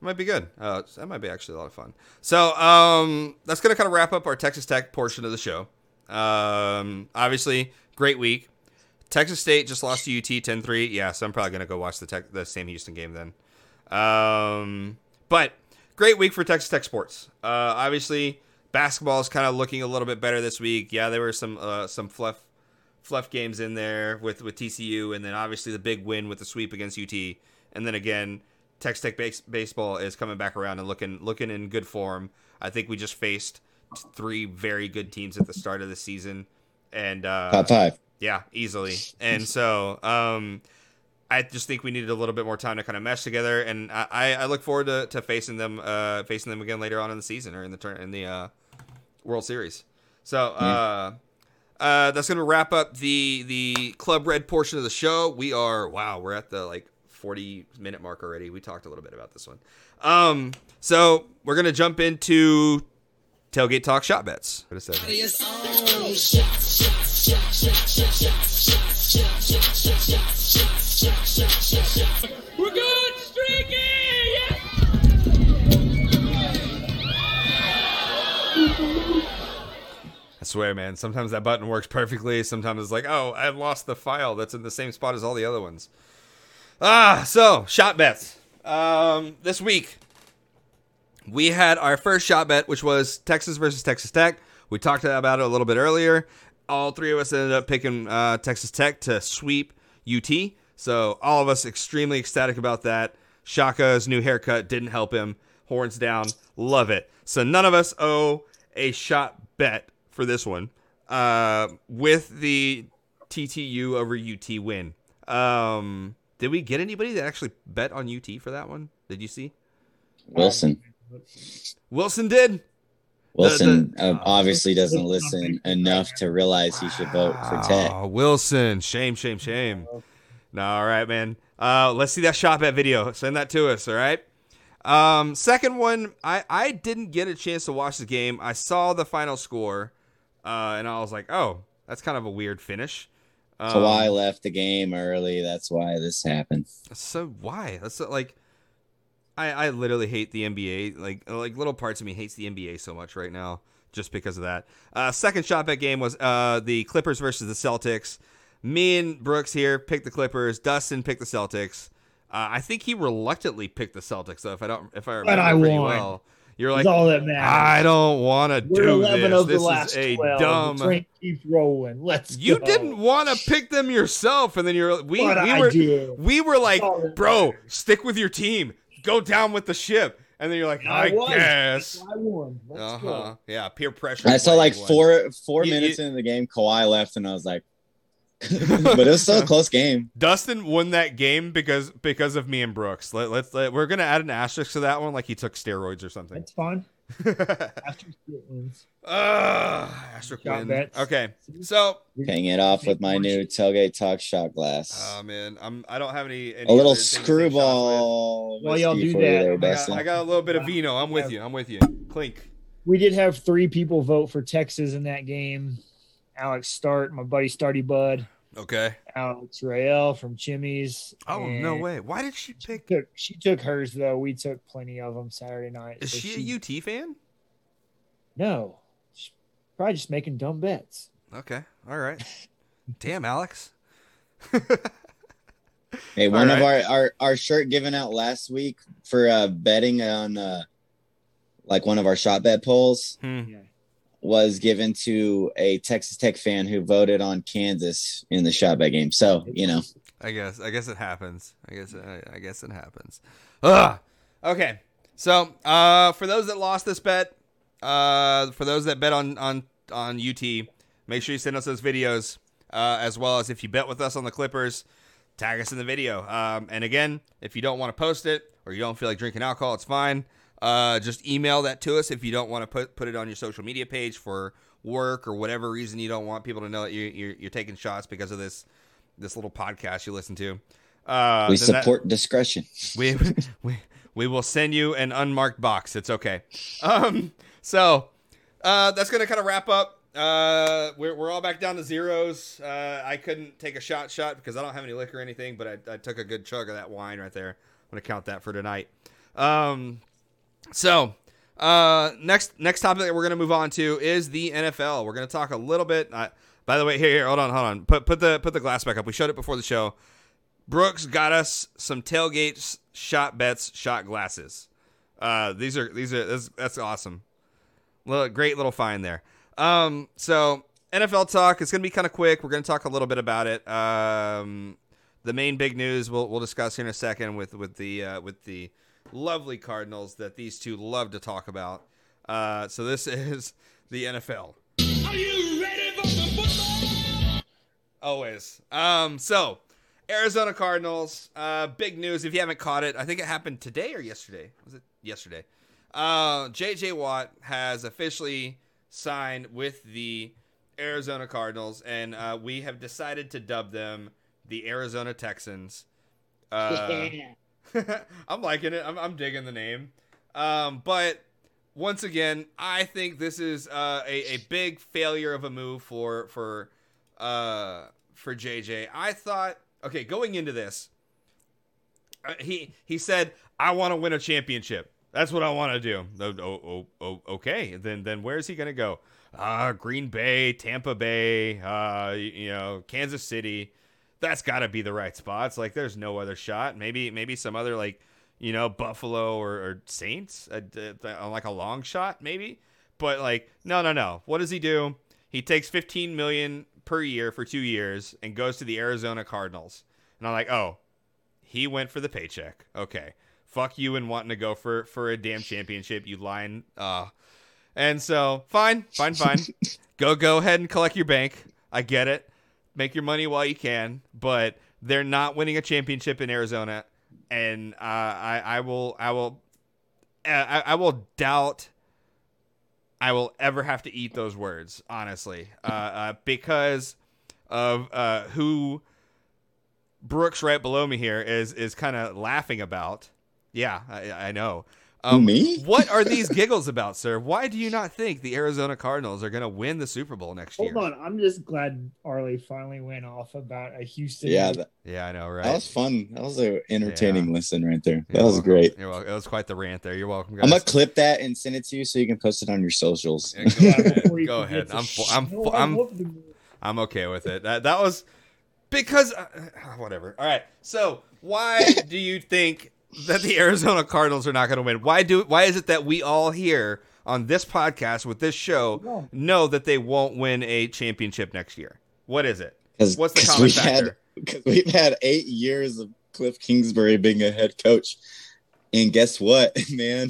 might be good. Uh, that might be actually a lot of fun. So um, that's going to kind of wrap up our Texas Tech portion of the show. Um, obviously, great week. Texas State just lost to UT 10-3. Yeah, so I'm probably going to go watch the tech, the Sam Houston game then. Um, but great week for Texas Tech sports. Uh, obviously, basketball is kind of looking a little bit better this week. Yeah, there were some uh, some fluff fluff games in there with with TCU, and then obviously the big win with the sweep against UT, and then again, Texas Tech base- baseball is coming back around and looking looking in good form. I think we just faced three very good teams at the start of the season, and uh, Top five. yeah, easily. And so, um, I just think we needed a little bit more time to kind of mesh together, and I, I look forward to, to facing them, uh, facing them again later on in the season or in the turn in the uh, World Series. So, uh, uh, that's gonna wrap up the the Club Red portion of the show. We are wow, we're at the like forty minute mark already. We talked a little bit about this one. Um, so we're gonna jump into tailgate talk shot bets. We're going swear, man. Sometimes that button works perfectly. Sometimes it's like, oh, I lost the file that's in the same spot as all the other ones. Ah, so shot bets. Um, this week we had our first shot bet, which was Texas versus Texas Tech. We talked about it a little bit earlier. All three of us ended up picking uh, Texas Tech to sweep UT. So all of us extremely ecstatic about that. Shaka's new haircut didn't help him. Horns down, love it. So none of us owe a shot bet for this one. Uh, with the TTU over UT win. Um, did we get anybody that actually bet on UT for that one? Did you see? Wilson. Wilson did. Wilson the- uh, obviously doesn't listen enough to realize he should vote for Tech. Oh, Wilson. Shame, shame, shame. No, all right, man. Uh, let's see that shop at video. Send that to us, all right? Um, second one, I, I didn't get a chance to watch the game. I saw the final score, uh, and I was like, oh, that's kind of a weird finish. Um, Kawhi left the game early. That's why this happened. So why? That's so, like, I I literally hate the NBA. Like like little parts of me hates the NBA so much right now just because of that. Uh, second shot bet game was uh the Clippers versus the Celtics. Me and Brooks here picked the Clippers. Dustin picked the Celtics. Uh, I think he reluctantly picked the Celtics though. If I don't, if I remember I pretty won. well, you're like, all that matters. I don't want to do 11 this. of the This last is a 12. dumb. The train keeps rolling. Let's You go. didn't want to pick them yourself, and then you're we But we I were did. we were like, bro, matters. stick with your team, go down with the ship, and then you're like, I, I was. guess. I won. Let's Uh huh. go. Yeah, peer pressure. I saw like one. four four You- minutes you- into the game, Kawhi left, and I was like, but it was still a close game. Dustin won that game because because of me and Brooks. Let, let's let, we're gonna add an asterisk to that one, like he took steroids or something. That's fine. asterisk wins. Ugh, asterisk Shot win. Okay, so Paying it off with my new tailgate talk shot glass. oh man, I'm I don't have any, any a little other things to take shots with. screwball. While y'all do that, there, I got- I got, I got a little bit of vino. I'm with you. I'm with you. Clink. We did have three people vote for Texas in that game. Alex Start, my buddy Starty Bud, Okay. Alex Rael from Chimy's. Oh no way! Why did she She pick? took, she took hers though. We took plenty of them Saturday night. Is so she a UT fan? No, she's probably just making dumb bets. Okay. All right. Damn, Alex. Hey, one All of our, our our shirt given out last week for uh, betting on uh, like one of our shot bet polls Hmm. Yeah. Was given to a Texas Tech fan who voted on Kansas in the shot bet game. So you know, I guess. I guess it happens. I guess. I, I guess it happens. Ugh. Okay. So, uh, for those that lost this bet, uh, for those that bet on on on UT, make sure you send us those videos, uh, as well as if you bet with us on the Clippers, tag us in the video. Um, and again, if you don't want to post it or you don't feel like drinking alcohol, it's fine. Uh, just email that to us if you don't want to put put it on your social media page for work or whatever reason you don't want people to know that you, you're you're taking shots because of this this little podcast you listen to. Uh, we then that- support discretion. we we we will send you an unmarked box. It's okay. Um, so uh, that's gonna kind of wrap up. Uh, we're we're all back down to zeros. Uh, I couldn't take a shot shot because I don't have any liquor or anything, but I, I took a good chug of that wine right there. I'm gonna count that for tonight. Um, so uh, next next topic that we're gonna move on to is the NFL. We're gonna talk a little bit. Uh, by the way, here, here, hold on, hold on. Put put the put the glass back up. We showed it before the show. Brooks got us some tailgates, shot bets, shot glasses. Uh, these are these are that's, that's awesome. Little, great little find there. Um, so NFL talk. It's gonna be kind of quick. We're gonna talk a little bit about it. Um, the main big news we'll we'll discuss here in a second with with the uh, with the lovely Cardinals that these two love to talk about. Uh, so this is the NFL. Are you ready for some football? Always. Um, so Arizona Cardinals, uh, big news. If you haven't caught it, I think it happened today or yesterday. Was it yesterday? Uh, JJ Watt has officially signed with the Arizona Cardinals, and uh, we have decided to dub them the Arizona Texans. Uh, I'm liking it. I'm, I'm digging the name. Um, but once again, I think this is uh, a, a big failure of a move for for uh, for JJ. I thought, okay, going into this, uh, he he said, "I want to win a championship. That's what I want to do." Oh, oh, oh, oh, okay, then then where's he gonna go? Uh, Green Bay, Tampa Bay, uh, you know, Kansas City. That's got to be the right spots. Like, there's no other shot. Maybe maybe some other like you know Buffalo or, or Saints, uh, like a long shot maybe. But like, no, no, no. What does he do? He takes 15 million per year for two years and goes to the Arizona Cardinals. And I'm like, oh, he went for the paycheck. Okay, fuck you and wanting to go for for a damn championship. You lying. Uh, and so fine, fine, fine. go go ahead and collect your bank. I get it. Make your money while you can, but they're not winning a championship in Arizona, and uh, I I will I will uh, I, I will doubt I will ever have to eat those words, honestly, uh, uh, because of uh, who Brooks right below me here is is kind of laughing about. Yeah, I, I know. Um, me? what are these giggles about, sir? Why do you not think the Arizona Cardinals are going to win the Super Bowl next year? Hold on, I'm just glad Arlie finally went off about a Houston. Yeah, that, Yeah, I know, right? that was fun. That was an entertaining Yeah. listen right there. That You're was welcome. great. You're welcome. It was quite the rant there. You're welcome, guys. I'm gonna clip that and send it to you so you can post it on your socials. Yeah, go ahead. Go ahead. I'm sh- fu- I'm No, fu- I I'm I'm okay with it. That that was because uh, whatever. All right. So why do you think that the Arizona Cardinals are not going to win? Why do why is it that we all here on this podcast with this show No. know that they won't win a championship next year? What is it? Because What's the common we've factor? had because we've had eight years of Kliff Kingsbury being a head coach, and guess what, man?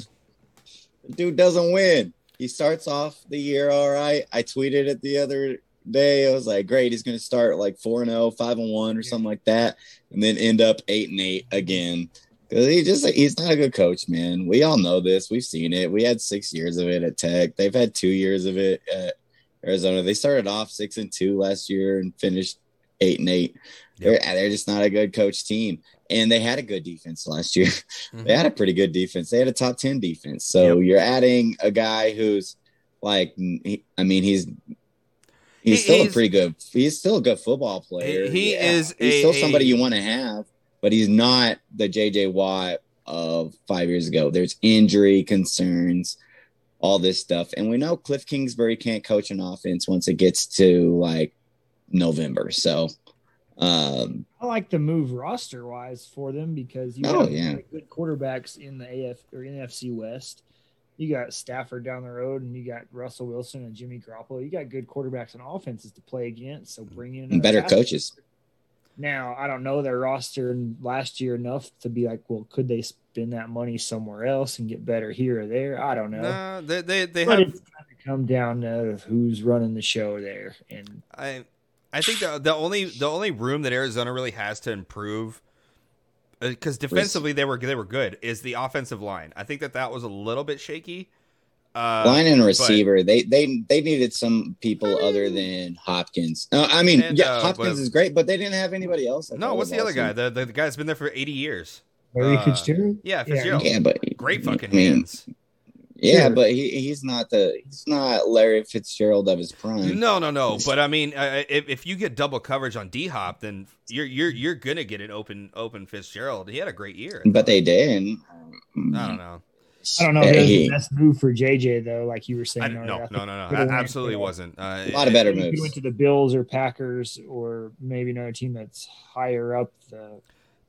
The dude doesn't win. He starts off the year all right. I tweeted it the other day. I was like, great, he's going to start like 4 0, 5 and 1 or something like that, and then end up 8 and 8 again. Because he just he's not a good coach, man. We all know this. We've seen it. We had six years of it at Tech. They've had two years of it at Arizona. They started off six and two last year and finished eight and eight. They're they're just not a good coach team. And they had a good defense last year. Mhm. They had a pretty good defense. They had a top ten defense. So you're adding a guy who's like, he- I mean, he's he's He- still he's- a pretty good. He's still a good football player. He- he Yeah. is He's a- still somebody a- you want to have, but he's not the JJ Watt of five years ago. There's injury concerns, all this stuff, and we know Kliff Kingsbury can't coach an offense once it gets to like November. So, um, I like the move roster wise for them because you Oh, have yeah. good quarterbacks in the AF or NFC West. You got Stafford down the road, and you got Russell Wilson and Jimmy Garoppolo. You got good quarterbacks and offenses to play against. So bring in better coaches. Now I don't know their roster last year enough to be like, well, could they spend that money somewhere else and get better here or there? I don't know. No, they they, they but have. it's going to come down to who's running the show there, and I I think the the only the only room that Arizona really has to improve uh, because defensively they were they were good is the offensive line. I think that that was a little bit shaky. Uh, Line and receiver, they they they needed some people other than Hopkins. Uh, I mean, And, yeah, uh, Hopkins but- is great, but they didn't have anybody else. I no, what's was the other guy? awesome. The, the the guy's been there for eighty years. Larry Uh, Fitzgerald. Yeah, Fitzgerald. Yeah, but Great fucking I mean, hands. Yeah, Yeah. but he, he's not the he's not Larry Fitzgerald of his prime. No, no, no. But I mean, uh, if, if you get double coverage on D Hop, then you're you're you're gonna get an open open Fitzgerald. He had a great year. But they didn't. I don't know. I don't know if it was the best move for JJ though, like you were saying. I, earlier. no, I think no, no, no. Absolutely wasn't. Uh, A lot of better He moves. went to the Bills or Packers or maybe another team that's higher up the.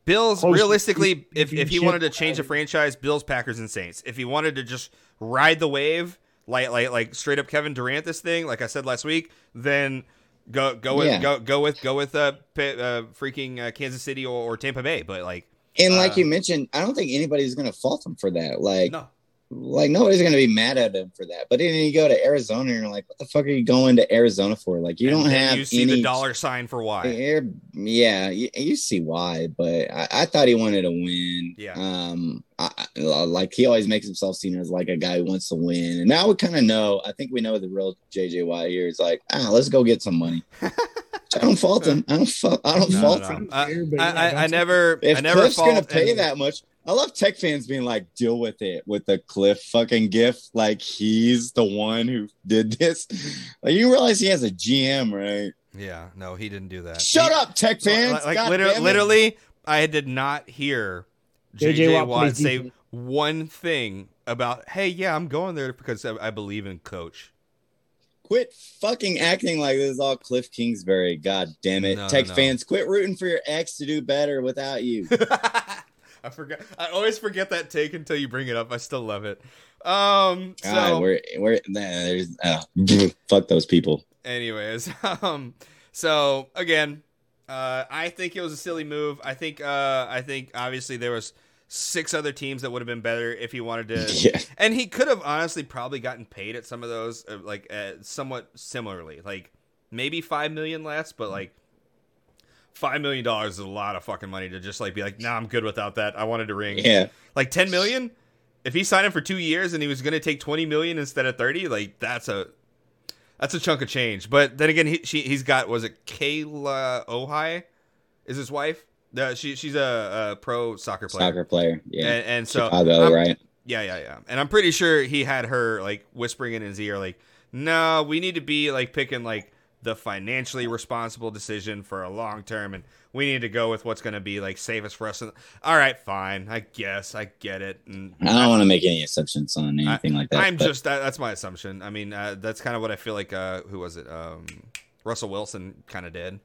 Bills, realistically, if, if he wanted to change the franchise, Bills, Packers, and Saints. If he wanted to just ride the wave, like like like straight up Kevin Durant, this thing, like I said last week, then go go with Yeah. go go with go with uh, P- uh freaking uh, Kansas City or, or Tampa Bay. But like, And like Uh, you mentioned, I don't think anybody's going to fault him for that. Like no, like nobody's gonna be mad at him for that. But then you go to Arizona and you're like, what the fuck are you going to Arizona for? Like you And don't have You see any the dollar sign for why? Yeah, yeah, you, you see why, but I, I thought he wanted to win. Yeah. Um, I, I- like he always makes himself seen as like a guy who wants to win, and now we kind of know. I think we know the real JJ Watt here is like, ah, let's go get some money. I don't fault him. I don't fault. I don't No, fault no. him. I, Fair, I, I, I never, If I never Kliff's gonna pay any- that much, I love Tech fans being like, deal with it with the Kliff fucking gif. Like he's the one who did this. Like you realize he has a GM, right? Yeah, no, he didn't do that. Shut He- up, Tech fans. Like, like God literally, damn it. literally, I did not hear JJ JJ Watt Watt say defense. one thing about, hey, yeah, I'm going there because I, I believe in coach. Quit fucking acting like this is all Kliff Kingsbury. God damn it. No, no, Tech no. fans, quit rooting for your ex to do better without you. I forget. I always forget that take until you bring it up. I still love it. Um. God, So, we're we're nah, there's oh, fuck those people. anyways, um. So again, uh, I think it was a silly move. I think. Uh, I think obviously there was six other teams that would have been better if he wanted to. Yeah. And he could have honestly probably gotten paid at some of those, uh, like uh, somewhat similarly, like maybe five million less, but like five million dollars is a lot of fucking money to just like be like, nah, I'm good without that. I wanted to ring. Yeah. Like ten million. If he signed him for two years and he was going to take twenty million instead of thirty, like that's a that's a chunk of change. But then again, he she, he's got was it Kealia Ohai, is his wife? Uh, she she's a, a pro soccer player. Soccer player. Yeah. And, and so Chicago, I'm- right? yeah, yeah, yeah. And I'm pretty sure he had her like whispering in his ear, like, "No, we need to be like picking like the financially responsible decision for a long term, and we need to go with what's going to be like safest for us." All right, fine. I guess I get it. And I don't want to make any assumptions on anything like that. I'm but just that, that's my assumption. I mean, uh, that's kind of what I feel like. Uh, who was it? Um, Russell Wilson kind of did,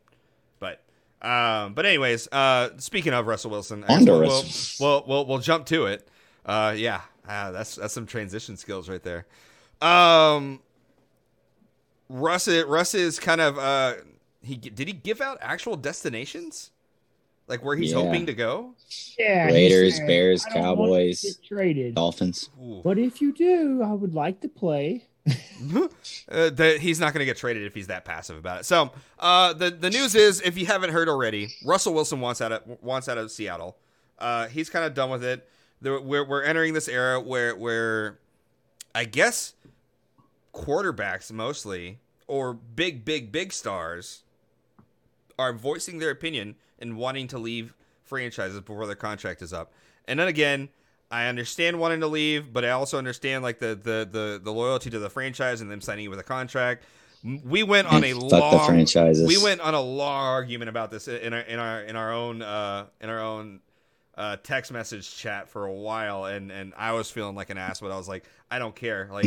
but. Um, but anyways, uh, speaking of Russell Wilson, I we'll, we'll, we'll, we'll, we'll jump to it. Uh, yeah, uh, that's that's some transition skills right there. Um, Russ, Russ is kind of uh, he did he give out actual destinations, like where he's Yeah. hoping to go? Yeah, Raiders, said, Bears, "I don't want to Cowboys. traded. Dolphins. Ooh. But if you do, I would like to play. uh, that he's not going to get traded if he's that passive about it. So uh, the the news is, if you haven't heard already, Russell Wilson wants out of wants out of Seattle. Uh, he's kind of done with it. There- We're we're entering this era where where I guess quarterbacks mostly or big big big stars are voicing their opinion and wanting to leave franchises before their contract is up. And then again, I understand wanting to leave, but I also understand like the the the, the loyalty to the franchise and them signing with a contract. We went on a long we went on a long argument about this in our in our in our own uh, in our own uh, text message chat for a while, and and I was feeling like an ass, but I was like, I don't care. Like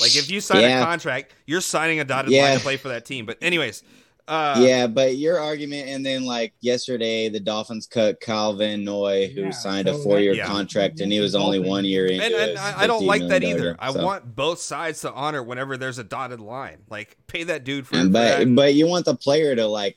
like if you sign Yeah. a contract, you're signing a dotted Yeah. line to play for that team. But anyways, uh, yeah, but your argument, and then like yesterday, the Dolphins cut Kyle Van Noy, who Yeah, signed a four-year Yeah. contract, and he was only one year into and, and a I, I don't like that either. deal, I so. want both sides to honor whenever there's a dotted line. Like pay that dude for, And but that. but you want the player to like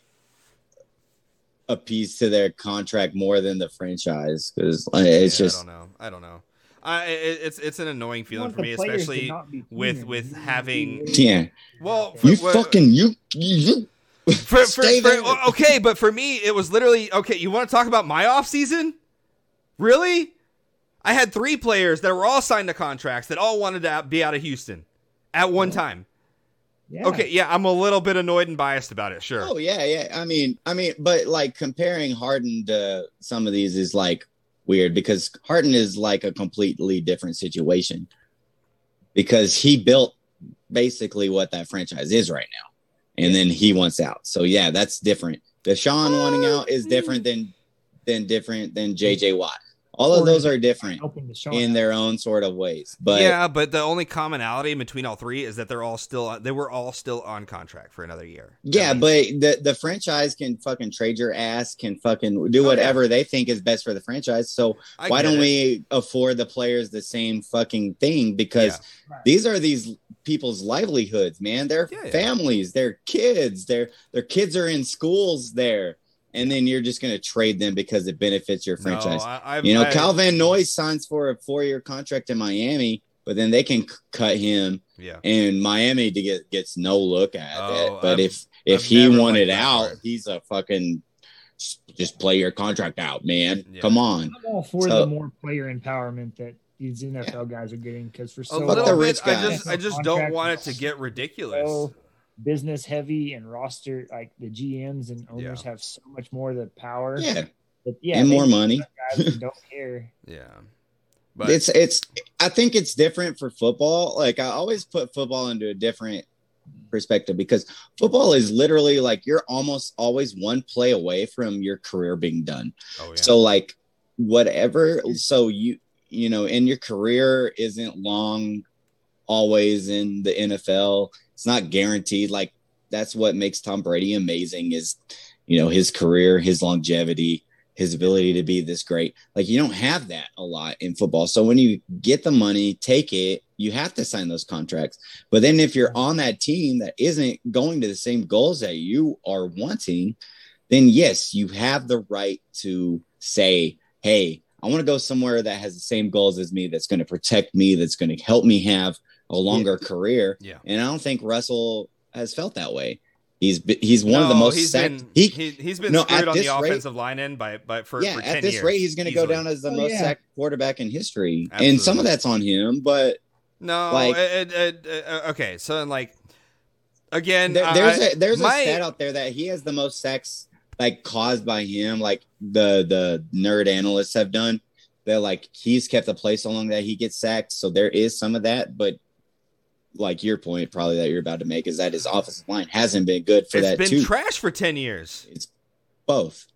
appease to their contract more than the franchise because it's Yeah, just I don't know. I don't know. I it, it's it's an annoying feeling for me, especially with with having. to yeah. Well, for, You for- fucking you you. for, for, Stay for- there. okay, but for me, it was literally okay. You want to talk about my off season? Really? I had three players that were all signed to contracts that all wanted to be out of Houston at one time. Yeah. Okay, yeah, I'm a little bit annoyed and biased about it. Sure. Oh yeah, yeah. I mean, I mean, but like comparing Harden to some of these is like weird because Harden is like a completely different situation because he built basically what that franchise is right now, and then he wants out. So yeah, that's different. Deshaun wanting out is different than than different than JJ Watt. All of those are different Helping to show in their own sort of ways. But yeah, but the only commonality between all three is that they're all still they were all still on contract for another year. Yeah, I mean, but the the franchise can fucking trade your ass, can fucking do Oh, whatever they think is best for the franchise. So I why don't it. we afford the players the same fucking thing? Because Right. these are these people's livelihoods, man. Their Yeah, yeah. families, their kids, their their kids are in schools there, and then you're just gonna trade them because it benefits your franchise. No, I, I've, you know, I- Calvin Noyes signs for a four year contract in Miami. but then they can c- cut him, Yeah. and Miami to get gets no look at Oh, it. But I've- if if I've he wanted out, part. he's a fucking just play your contract out, man. Yeah. Come on. I'm all for So- the more player empowerment that these NFL guys are getting because for A so Fuck little the long, bit. I just I just don't want it to get ridiculous. so business heavy and roster like the GMs and owners have so much more of the power. Yeah, But yeah, and more money. guys don't care. Yeah. But it's it's I think it's different for football. Like I always put football into a different perspective because football is literally like you're almost always one play away from your career being done. oh yeah. So like whatever so you you know in your career isn't long always in the NFL. It's not guaranteed like that's what makes Tom Brady amazing is you know his career, his longevity, his ability to be this great. Like you don't have that a lot in football. So when you get the money, take it, you have to sign those contracts. But then if you're on that team that isn't going to the same goals that you are wanting, then yes, you have the right to say, "Hey, I want to go somewhere that has the same goals as me that's going to protect me, that's going to help me have a longer career." yeah. And I don't think Russell has felt that way. He's be- he's one of the most he's sacked. been he, he, he's been no, screwed at on the this rate- offensive line end by by for, yeah, for 10 at this years, rate, he's going to go down as the Oh, most yeah. sacked quarterback in history. Absolutely. And some of that's on him, but No, Like- it, it, it, uh, okay. So then, like, again, there, there's I- a there's my- a stat out there that he has the most sacks like caused by him, like the the nerd analysts have done. That like he's kept the play so long that he gets sacked. So there is some of that, but like your point probably that you're about to make is that his offensive line hasn't been good for it's that been too. trash for ten years. it's both.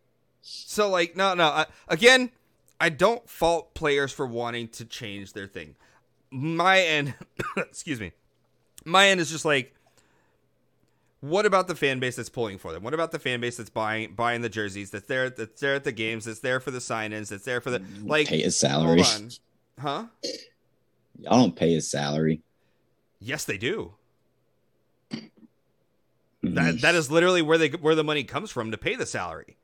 So like, no, no. I, again, I don't fault players for wanting to change their thing. My end, excuse me, my end is just like, what about the fan base that's pulling for them? What about the fan base that's buying buying the jerseys? That's there, that's there at the games. That's there for the sign-ins. That's there for the like. pay his salary. huh? Y'all don't pay his salary. Yes, they do. That that is literally where they where the money comes from to pay the salary.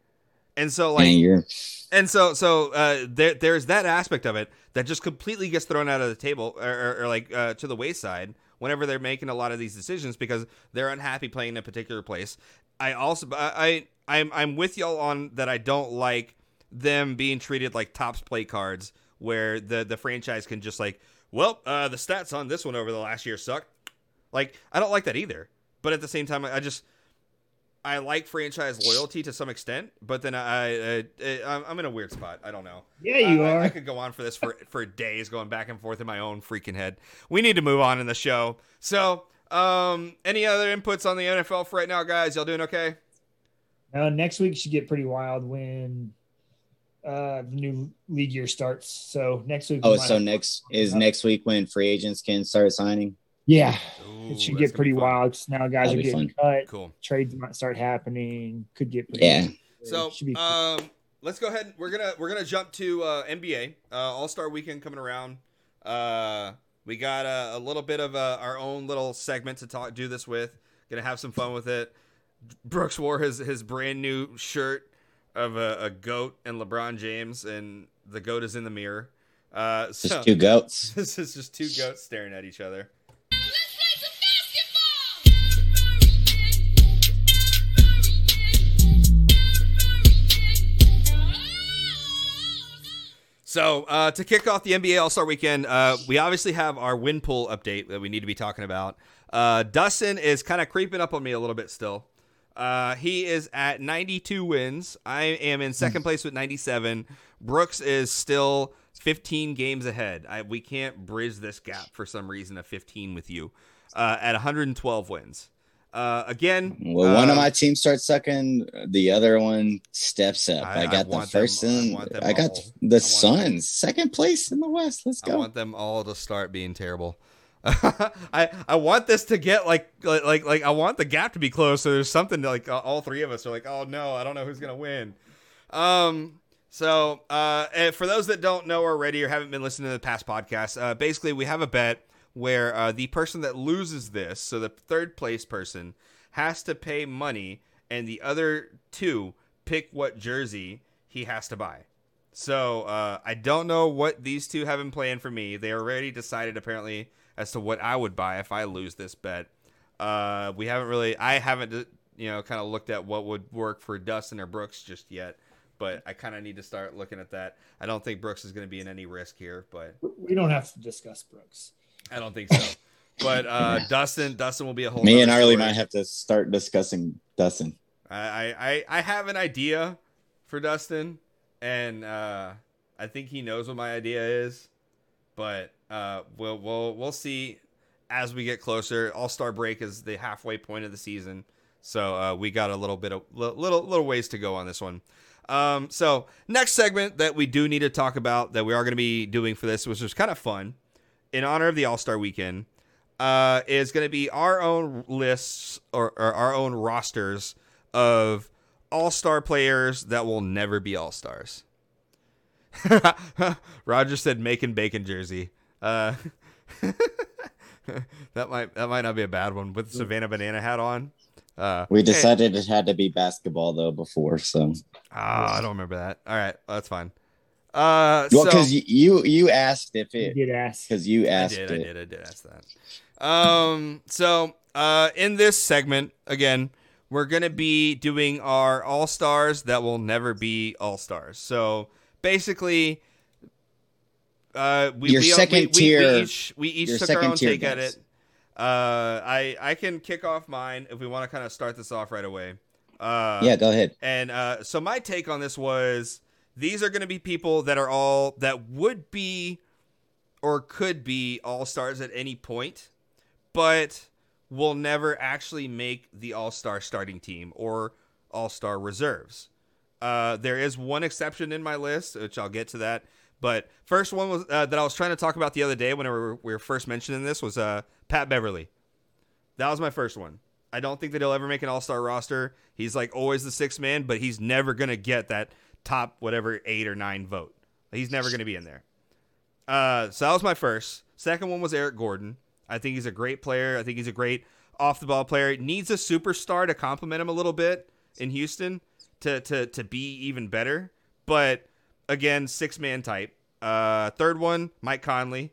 And so like Man, and so so uh there there's that aspect of it that just completely gets thrown out of the table or, or, or like uh, to the wayside whenever they're making a lot of these decisions because they're unhappy playing in a particular place. I also I, I I'm I'm with y'all on that I don't like them being treated like tops play cards where the the franchise can just like well uh the stats on this one over the last year suck. Like I don't like that either. But at the same time I just I like franchise loyalty to some extent, but then I, I, I I'm in a weird spot. I don't know. Yeah, you I, I- are. I could go on for this for for days, going back and forth in my own freaking head. We need to move on in the show. So, um, any other inputs on the NFL for right now, guys? Y'all doing okay? Now, next week should get pretty wild when uh, the new league year starts. So next week. Oh, might so next is next week when free agents can start signing. Yeah, Ooh, it should get pretty gonna be fun. wild. 'cause Now guys That'd are getting fun. cut. Cool. Trades might start happening. Could get pretty Yeah. So, Should be- um, let's go ahead. We're gonna we're gonna jump to uh, NBA uh, All Star Weekend coming around. Uh, we got a, a little bit of uh, our own little segment to talk do this with. Gonna have some fun with it. Brooks wore his his brand new shirt of a, a goat and LeBron James, and the goat is in the mirror. Uh, Just two goats. this is just two goats staring at each other. So uh, to kick off the NBA All Star Weekend, uh, we obviously have our win pool update that we need to be talking about. Uh, Dustin is kind of creeping up on me a little bit still. Uh, he is at 92 wins. I am in second place with 97. Brooks is still 15 games ahead. I, we can't bridge this gap for some reason of 15 with you uh, at 112 wins. Uh, again, Well, one uh, of my teams starts sucking, the other one steps up. I- I, I got the want them- first I and them I got all. The. Suns, second place in the West. Let's go. I want them all to start being terrible. I I want this to get like like like I want the gap to be close. So there's something to, like all three of us are like, oh no, I don't know who's gonna win. Um. So uh, for those that don't know already or haven't been listening to the past podcasts, uh, basically we have a bet where uh, the person that loses this, so the third place person, has to pay money, and the other two pick what jersey he has to buy. So uh, I don't know what these two have in plan for me. They already decided apparently as to what I would buy if I lose this bet. Uh, we haven't really, I haven't, uh, you know, kind of looked at what would work for Dustin or Brooks just yet. But I kind of need to start looking at that. I don't think Brooks is going to be in any risk here, but We don't have to discuss Brooks. I don't think so. But uh, Dustin, Dustin will be a whole. Me and nother Arlie story. might have to start discussing Dustin. I, I, I I have an idea for Dustin, and uh, I think he knows what my idea is, but uh, we'll we'll we'll see as we get closer. All Star break is the halfway point of the season, so uh, we got a little bit of little little ways to go on this one. Um, so next segment that we do need to talk about that we are going to be doing for this, which was kind of fun, in honor of the All Star Weekend, uh, is going to be our own lists or, or our own rosters of All Star players that will never be All Stars. Roger said making bacon jersey. Uh, that might that might not be a bad one with Savannah banana hat on. Uh, We hey- decided it had to be basketball though before, so Ah, I don't remember that. All right, that's fine. Uh, well, so because you you asked if You it did ask. because you I asked did, it. I did, I did ask that. Um, so uh, in this segment, again, we're gonna be doing our all stars that will never be all stars. So basically, uh, we Your we, second we, tier- we each we each took our own take at it. Uh, I I can kick off mine if we want to kind of start this off right away. Uh, yeah, go ahead. and uh, so my take on this was these are going to be people that are all that would be or could be all stars at any point, but will never actually make the all star starting team or all star reserves. Uh, there is one exception in my list, which I'll get to that. But first one was uh, that I was trying to talk about the other day when we were, we were first mentioning this was uh, Pat Beverley. That was my first one. I don't think that he'll ever make an All Star roster. He's like always the sixth man, but he's never gonna get that top whatever eight or nine vote. He's never gonna be in there. Uh, so that was my first. Second one was Eric Gordon. I think he's a great player. I think he's a great off the ball player. Needs a superstar to complement him a little bit in Houston to to to be even better. But again, six man type. Uh, third one, Mike Conley.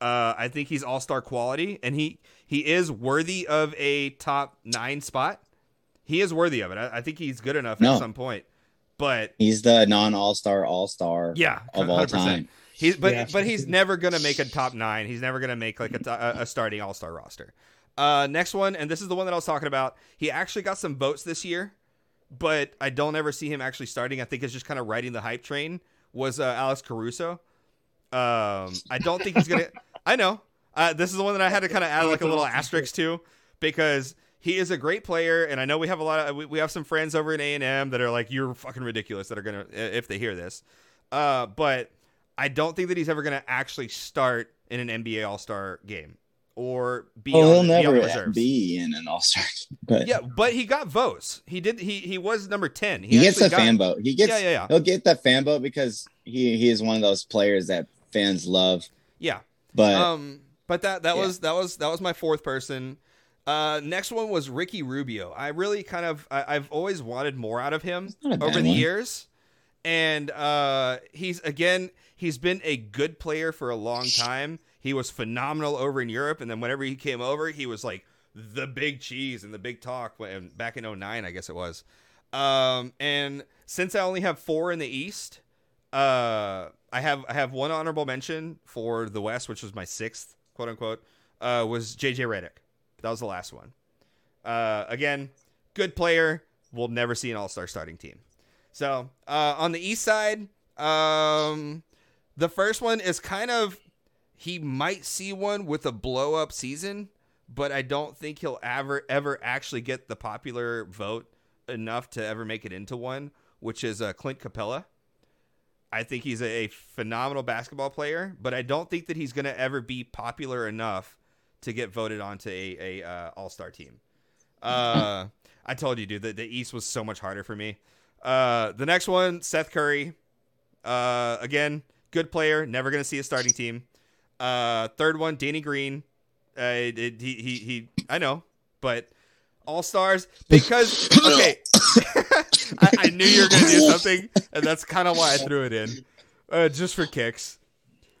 Uh, I think he's all star quality, and he he is worthy of a top nine spot. He is worthy of it. I, I think he's good enough No. at some point. But He's the non All Star All Star yeah, of all 100%. time. He's but Yeah. but he's never gonna make a top nine. He's never gonna make like a, a, a starting All Star roster. Uh, next one, and this is the one that I was talking about. He actually got some votes this year, but I don't ever see him actually starting. I think it's just kind of riding the hype train. Was uh, Alex Caruso? Um, I don't think he's gonna. I know. Uh, this is the one that I had to kind of add like a little asterisk to because he is a great player, and I know we have a lot of we, we have some friends over in A and M that are like you're fucking ridiculous that are gonna if they hear this. Uh, but I don't think that he's ever gonna actually start in an NBA All Star game or be Oh, on, he'll be on never be in an All Star. But Yeah, but he got votes. He did. He he was number ten. he gets actually a got- fan vote. He gets Yeah, yeah, yeah. he'll get the fan vote because he he is one of those players that fans love. Yeah. But um, but that that yeah. was that was that was my fourth person. Uh, next one was Ricky Rubio. I really kind of I, I've always wanted more out of him not a bad over the one. years, and uh, he's again he's been a good player for a long time. He was phenomenal over in Europe, and then whenever he came over, he was like the big cheese and the big talk. When back in 09, I guess it was. Um, and since I only have four in the East, uh, I have I have one honorable mention for the West, which was my sixth, quote unquote, uh, was JJ Redick. That was the last one. Uh, again, good player. We'll never see an All Star starting team. So uh, on the East side, um, the first one is kind of he might see one with a blow up season, but I don't think he'll ever ever actually get the popular vote enough to ever make it into one, which is uh, Clint Capela. I think he's a, a phenomenal basketball player, but I don't think that he's going to ever be popular enough to get voted onto a, a uh, All Star team. Uh, I told you, dude, that the East was so much harder for me. Uh, the next one, Seth Curry. Uh, again, good player, never going to see a starting team. Uh, third one, Danny Green. Uh, it, it- he, he, he, I know, but All Stars because okay. I, I knew you were to do something, and that's kind of why I threw it in, uh, just for kicks.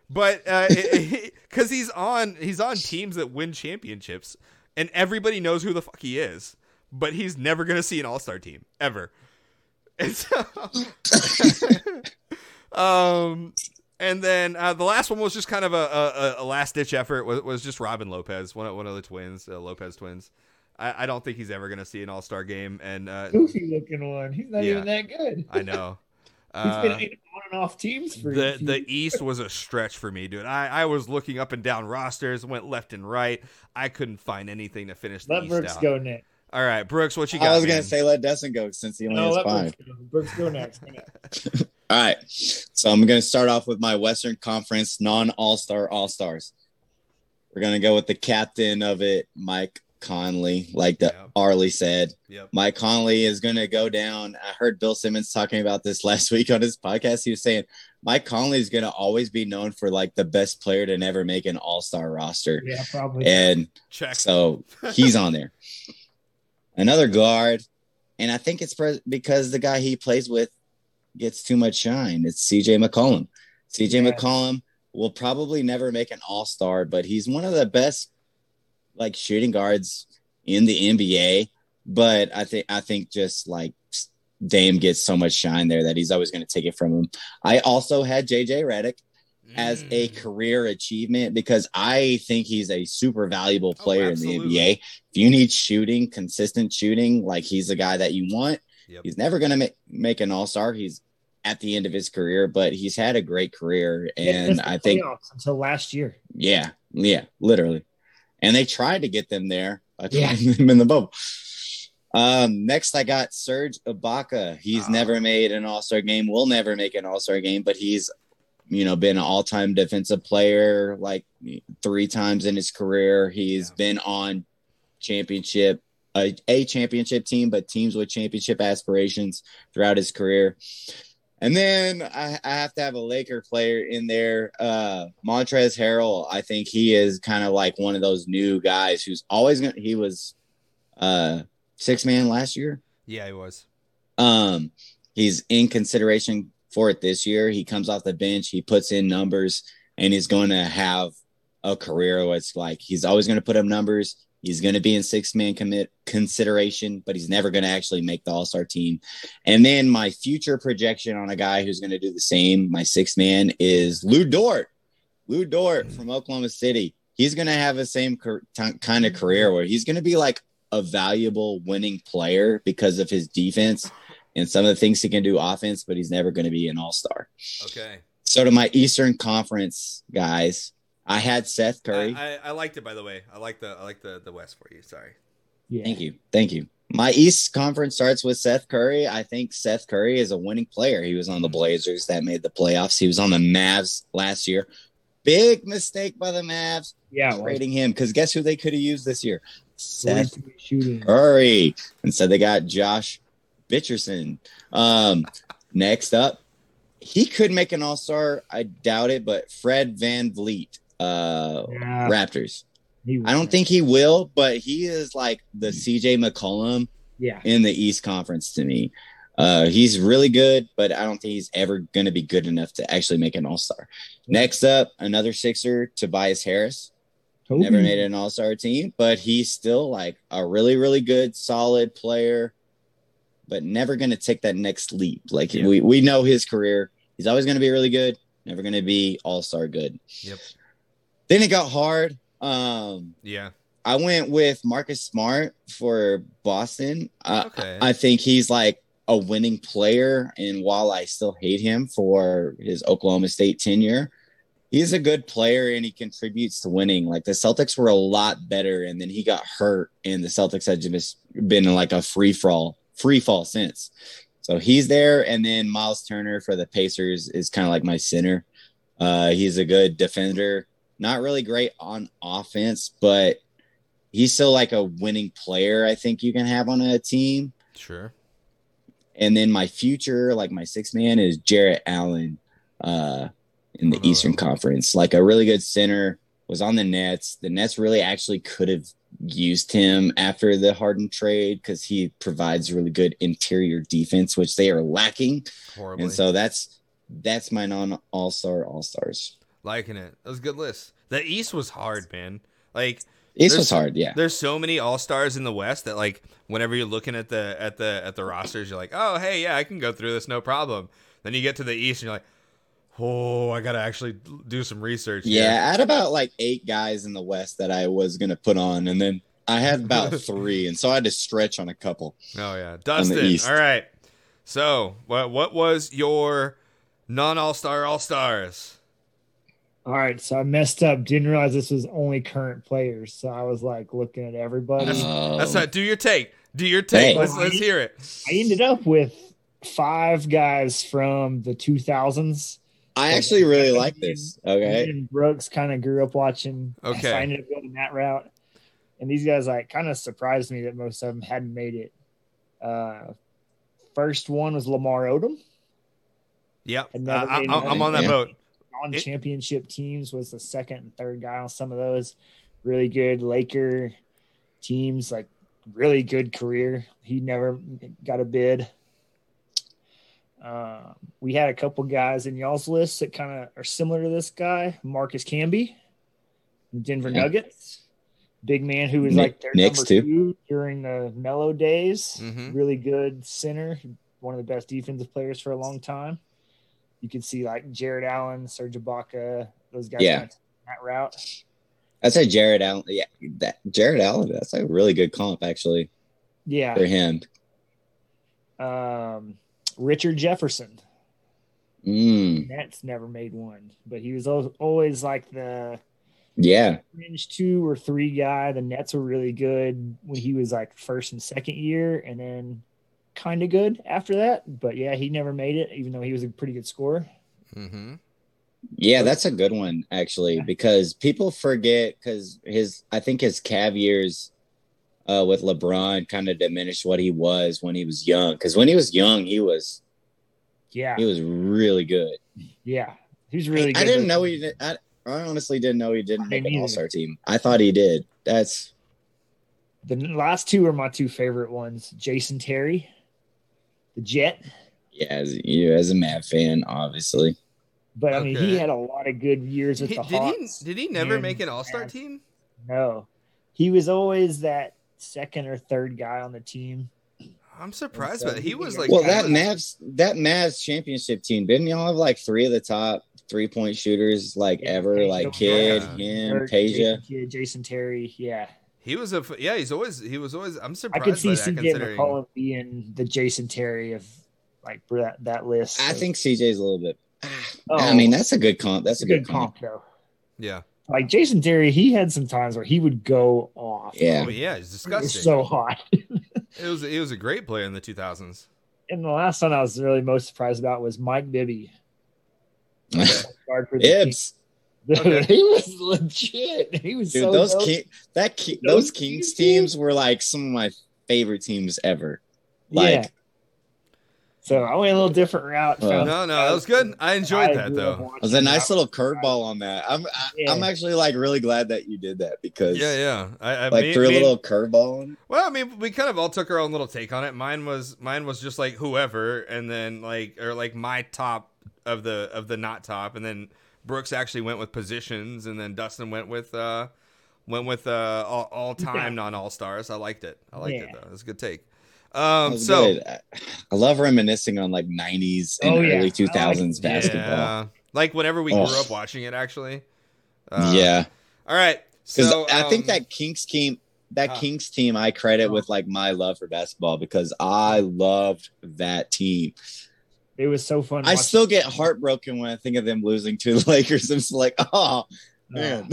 But because he's on he's on teams that win championships, and everybody knows who the fuck he is, but he's never to see an All Star team ever. And so, um, and then uh, the last one was just kind of a, a, a last ditch effort. Was, was just Robin Lopez, one of, one of the twins, uh, Lopez twins. I, I don't think he's ever going to see an All Star game, and uh, Goofy looking one. He's not Yeah. even that good. I know. He's been in on and off teams for the the East was a stretch for me, dude. I, I was looking up and down rosters, went left and right. I couldn't find anything to finish the Let East Brooks out. go next. All right, Brooks, what you got? I was man? gonna say let Dustin go since he only No, has let five. Brooks go. Brooks go next. Go next. All right. So I'm going to start off with my Western Conference non All Star All Stars. We're going to go with the captain of it, Mike Conley, like the Yeah. Arlie said. Yep. Mike Conley is going to go down. I heard Bill Simmons talking about this last week on his podcast. He was saying Mike Conley is going to always be known for like the best player to never make an All Star roster. Yeah, probably. And Check. so he's on there. Another guard, and I think it's pre- because the guy he plays with gets too much shine. It's CJ McCollum. CJ Yeah. McCollum will probably never make an All Star, but he's one of the best like shooting guards in the NBA. But I think I think just like Dame gets so much shine there that he's always going to take it from him. I also had JJ Redick as a Mm. career achievement because I think he's a super valuable Oh, player in the absolutely. NBA. If you need shooting, consistent shooting, like he's the guy that you want. Yep. He's never going to make, make an all star. He's at the end of his career, but he's had a great career. And missed I think, until last year. yeah, yeah, literally. And they tried to get them there, but Yeah. them in the bubble. Um, next, I got Serge Ibaka. He's Ah. never made an All Star game. Will never make an All Star game, but he's, you know, been an all time defensive player like three times in his career. He's Yeah. been on championship, a, a championship team, but teams with championship aspirations throughout his career. And then I, I have to have a Laker player in there. Uh, Montrezl Harrell, I think he is kind of like one of those new guys who's always going to, he was uh, six man last year. Yeah, he was. Um, he's in consideration for it this year. He comes off the bench, he puts in numbers, and he's going to have a career where it's like he's always going to put up numbers. He's going to be in six man commit consideration, but he's never going to actually make the All Star team. And then my future projection on a guy who's going to do the same, my six man, is Lu Dort. Lu Dort from Oklahoma City. He's going to have the same kind of career where he's going to be like a valuable winning player because of his defense and some of the things he can do offense, but he's never going to be an all star. Okay. So to my Eastern Conference guys, I had Seth Curry. I, I, I liked it by the way. I like the I like the the West for you. Sorry. Yeah. Thank you. Thank you. My East Conference starts with Seth Curry. I think Seth Curry is a winning player. He was on the mm-hmm. Blazers that made the playoffs. He was on the Mavs last year. Big mistake by the Mavs Yeah. Well, trading him because guess who they could have used this year? Seth Curry. And so they got Josh Richardson. Um, next up, he could make an all star. I doubt it, but Fred VanVleet, uh, Yeah, Raptors. I don't think he will, but he is like the CJ McCollum Yeah. in the East Conference to me. Uh, he's really good, but I don't think he's ever going to be good enough to actually make an all star. Next up, another Sixer, Tobias Harris Toby. never made an all-star team but he's still like a really really good solid player but never going to take that next leap like Yeah. we, we know his career he's always going to be really good never going to be all-star good Yep. then it got hard um Yeah. i went with marcus smart for boston I Okay. i think he's like a winning player and while i still hate him for his oklahoma state tenure he's a good player and he contributes to winning. Like the Celtics were a lot better, and then he got hurt, and the Celtics had just been in like a free fall, free fall since. So he's there, and then Myles Turner for the Pacers is kind of like my center. Uh, he's a good defender, not really great on offense, but he's still like a winning player. I think you can have on a team. Sure. And then my future, like my sixth man, is Jarrett Allen uh, in the Uh-huh. Eastern Conference. Like a really good center, was on the Nets. The Nets really actually could have used him after the Harden trade because he provides really good interior defense, which they are lacking. Horribly. And so that's that's my non all star all stars. Liking it. That was a good list. The East was hard, man. Like There's- was hard, yeah. there's so many all stars in the West that like whenever you're looking at the at the at the rosters, you're like, oh hey, yeah, I can go through this, no problem. Then you get to the East and you're like, oh, I gotta actually do some research. here." Yeah, I had about like eight guys in the West that I was gonna put on, and then I had about three, and so I had to stretch on a couple. Oh yeah, Dustin. All right. So what what was your non all star all stars? All right, so I messed up. Didn't realize this was only current players. So I was like looking at everybody. Oh. That's not. Um, do your take. Do your take. Hey. Let's let's hear it. I ended up with five guys from the 2000s. I actually really like this. Me Okay, and Brooks kind of grew up watching. Okay. So I ended up going that route. And these guys like kind of surprised me that most of them hadn't made it. Uh, first one was Lamar Odom. Yep. Uh, I, made I'm I'm on that boat. On It- championship teams was the second and third guy on some of those. Really good Laker teams, like really good career. He never got a bid. Um, we had a couple guys in y'all's list that kind of are similar to this guy, Marcus Camby, Denver Yeah. Nuggets, big man who was Nick- like their Knicks, number too. two during the Melo days. Mhm. Really good center, one of the best defensive players for a long time. You could see like Jarrett Allen, Serge Ibaka, those guys Yeah. kind of taking that route. I'd say Jarrett Allen. Yeah, that Jarrett Allen. That's a really good comp actually Yeah. for him. Um, Richard Jefferson. Mm, Nets never made one, but he was always like the yeah, fringe two or three guy. The Nets were really good when he was like first and second year, and then kind of good after that. But yeah, he never made it, even though he was a pretty good scorer. Mm-hmm. yeah. That's a good one actually because people forget because his I think his Cav years uh, with LeBron kind of diminished what he was when he was young. Because when he was young, he was Yeah, he was really good. yeah, he's was really. good. I didn't know he did. I, I honestly didn't know he didn't I make an. All Star team. I thought he did. That's The last two are my two favorite ones: Jason Terry, the Jet. yeah. As you as a Mav fan, obviously. But I mean, Okay. he had a lot of good years with He, the did he Hawks. did he never make an all star team? No, he was always that second or third guy on the team. I'm surprised so by. He he- was like Well, that of- Mavs that Mavs championship team didn't y'all have like three of the top three point shooters like Yeah, ever? Peja Like Kidd, right. him, Or Peja. Jason, Jason Terry. Yeah, He was a yeah. He's always he was always. I'm surprised I could see by that CJ considering. McCollum being the Jason Terry of like that, that list. I think CJ's a little bit. Oh. I mean, that's a good comp. That's a a good good comp. comp though. Yeah. Like Jason Terry, he had some times where he would go off. Yeah. Oh yeah. He's It was disgusting. so hot. it was he was a great player in the 2000s. and the last one I was really most surprised about was Mike Bibby. Guard for the Ibs. Okay. he was legit. He was Dude, so those dope. King, that Ki- Those those Kings Kings teams were like some of my favorite teams ever. Like, yeah. So I went a little different route. Well, No, no, that was good. I enjoyed I that though. it was a nice that. little curveball on that. I'm I, Yeah. I'm actually like really glad that you did that because Yeah, yeah. I, I like me- threw a little curveball. Well, I mean, we kind of all took our own little take on it. Mine was mine was just like whoever, and then like or like my top of the of the not top, and then Brooks actually went with positions, and then Dustin went with uh went with uh all, all time Yeah. non all stars. I liked it. I liked it Yeah. though. It was a good take. That Um, so good. I, I love reminiscing on like 90s and Oh, yeah. Early like 2000s it. basketball. yeah, like whenever we grew up watching it, actually. Uh, yeah, All right. because So I think um, that Kings team, that ah. Kings team, I credit Oh. with like my love for basketball because I loved that team. It was so fun. I watching- still get heartbroken when I think of them losing to the Lakers. I'm just like, oh man.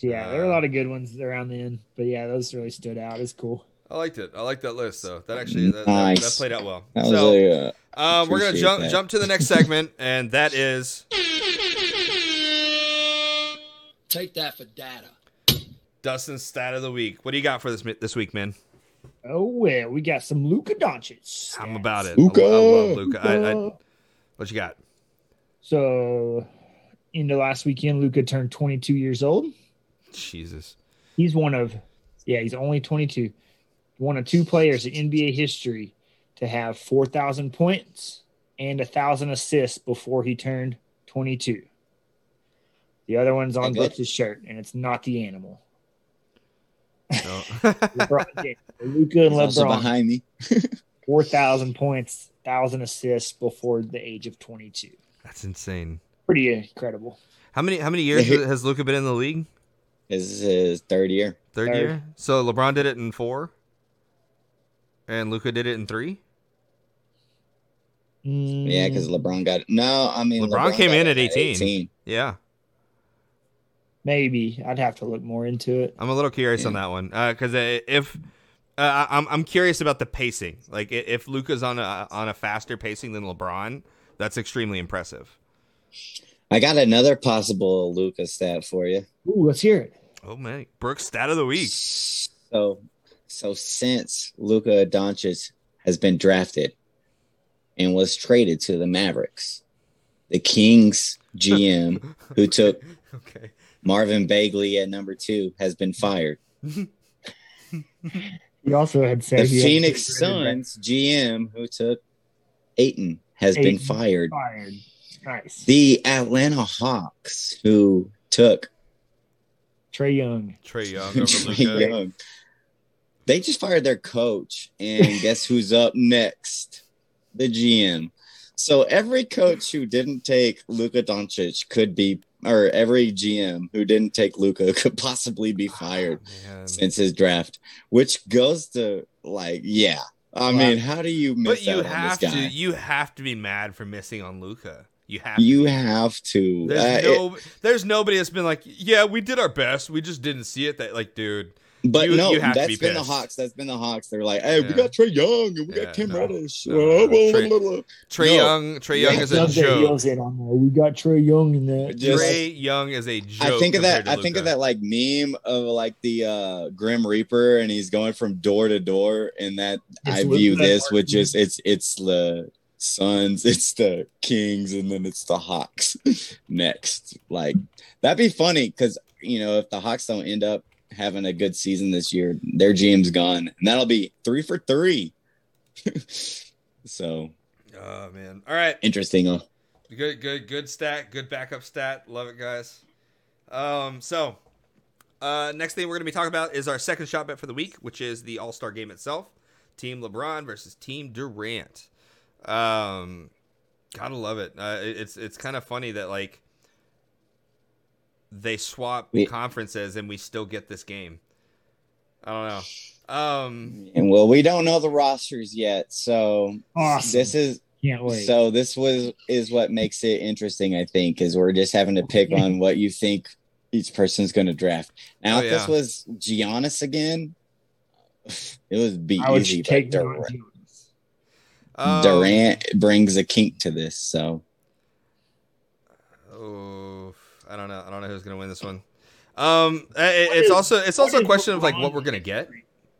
Yeah, there were a lot of good ones around then, but yeah, those really stood out. It's cool. I liked it. I liked that list though. That actually that, that, Nice. that played out well. That was so a, uh, um, we're gonna jump that. jump to the next segment, and that is Take that for data. Dustin's stat of the week. What do you got for this this week, man? Oh well, we got some Luka Doncic. I'm about it. Luka. I, I love Luka. I, I, what you got? So, in the last weekend, Luka turned 22 years old. Jesus. He's one of, yeah, he's only 22. One of two players in NBA history to have 4,000 points and a thousand assists before he turned 22. The other one's on Okay. Brooks' shirt, and it's not the animal. No. LeBron James. Luka and He's also LeBron, behind me. 4,000 points, 1,000 assists before the age of 22. That's insane. Pretty incredible. How many how many years has Luka been in the league? This is his third year. Third, Third. year. So LeBron did it in four, and Luka did it in three. Mm. Yeah, because LeBron got no. I mean, LeBron came got in it at 18. Yeah, Maybe. I'd have to look more into it. I'm a little curious on that one uh, because uh, if uh, I- I'm I'm curious about the pacing. Like if Luka's on a on a faster pacing than LeBron, that's extremely impressive. I got another possible Luka stat for you. Ooh, let's hear it. Oh man, Brooks stat of the week. So, so since Luka Doncic has been drafted and was traded to the Mavericks, the Kings GM who took Okay. Marvin Bagley at number two has been fired. He also had said The he Phoenix to get rid Suns GM who took Ayton has been fired. Fired. Nice. The Atlanta Hawks who took Trae Young. Trae Young over Trae Luka. Young. They just fired their coach, and guess who's up next? The GM. So every coach who didn't take Luka Doncic could be, or every GM who didn't take Luka could possibly be fired Man. since his draft. Which goes to like, yeah. I mean, how do you miss But you have to you have to be mad for missing on Luka. You have You to. have to. There's Uh, it- no there's nobody that's been like, yeah, we did our best. We just didn't see it. That like, dude, But You- no, you have to that's be been the. Hawks. That's been the Hawks. They're like, hey, Yeah. we got Trae Young and we Yeah, got Kim no. Reddish. No, no, no. Trey- Blah, Trae Young, Trae Young Yeah, is a joke. Yells it on there. We got Trae Young in that. Trae Young is a joke. I think of that. I think of that like meme of like the uh Grim Reaper, and he's going from door to door, and that It's I view this, which argument. is it's it's the Suns, it's the Kings, and then it's the Hawks next. Like that'd be funny because you know if the Hawks don't end up having a good season this year, their GM's gone, and that'll be three for three. so Oh man. All right. interesting. Good, good, good stat. Good backup stat. Love it, guys. Um, so uh, next thing we're going to be talking about is our second shot bet for the week, which is the All Star game itself. Team LeBron versus Team Durant. Um, gotta love it. Uh, it- it's it's kind of funny that like they swap We- conferences and we still get this game. I don't know. Um, And well, we don't know the rosters yet, so Awesome. this is Can't wait. So this was is what makes it interesting, I think, is we're just having to pick on what you think each person's going to draft. Now, Oh, if this was Giannis again, it would be I would easy. But take Durant, Durant. Durant brings a kink to this, so Oh, I don't know. I don't know who's gonna win this one. Um, it- it- it's is- also it's also a question of like what we're gonna get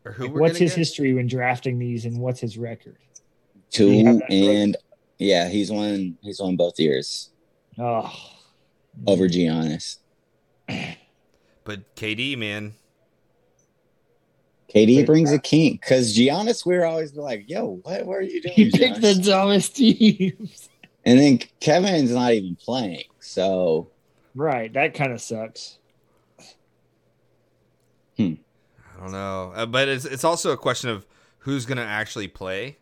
or who Like, we're what's his get. history when drafting these, and what's his record? two you have that and yeah, he's won. He's won both years Oh, over Giannis. But KD, man, KD Wait, brings a kink because Giannis, we're always like, "Yo, what? What are you doing?" He picked the Giannis?" dumbest teams. and then Kevin's not even playing, so right, that kind of sucks. Hmm. I don't know. Uh, but it's it's also a question of who's gonna actually play.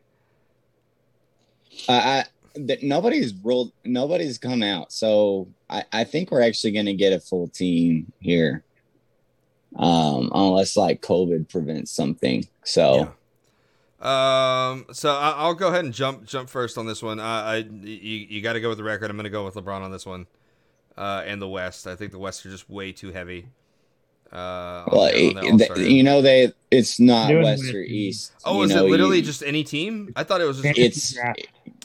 I, I th- nobody's rolled nobody's come out so i i think we're actually going to get a full team here um unless like covid prevents something so Yeah. Um. So I, I'll go ahead and jump jump first on this one. Uh, I you, you got to go with the record. I'm gonna go with LeBron on this one. Uh, and the West. I think the West are just way too heavy. Uh, well the- the it- All-Star th- game. you know they it's not Doing west or east oh, you is it know, literally you- just any team? I thought it was just. It's-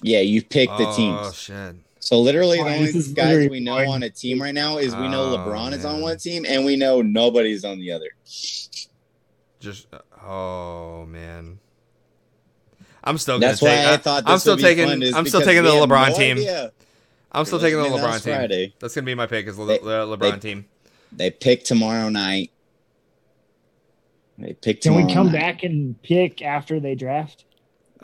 yeah you pick the teams. Oh shit! so literally the only guys literally we know fine. on a team right now is we know Oh, lebron is on one team and we know nobody's on the other Just oh man. I'm still gonna that's take. why i, I, thought I'm still would be taking. fun, I'm still taking the LeBron no team. idea. I'm still taking the LeBron team. Friday. That's gonna be my pick. Is the They- the LeBron they- team. They pick tomorrow night. They picked Can we come night. back and pick after they draft?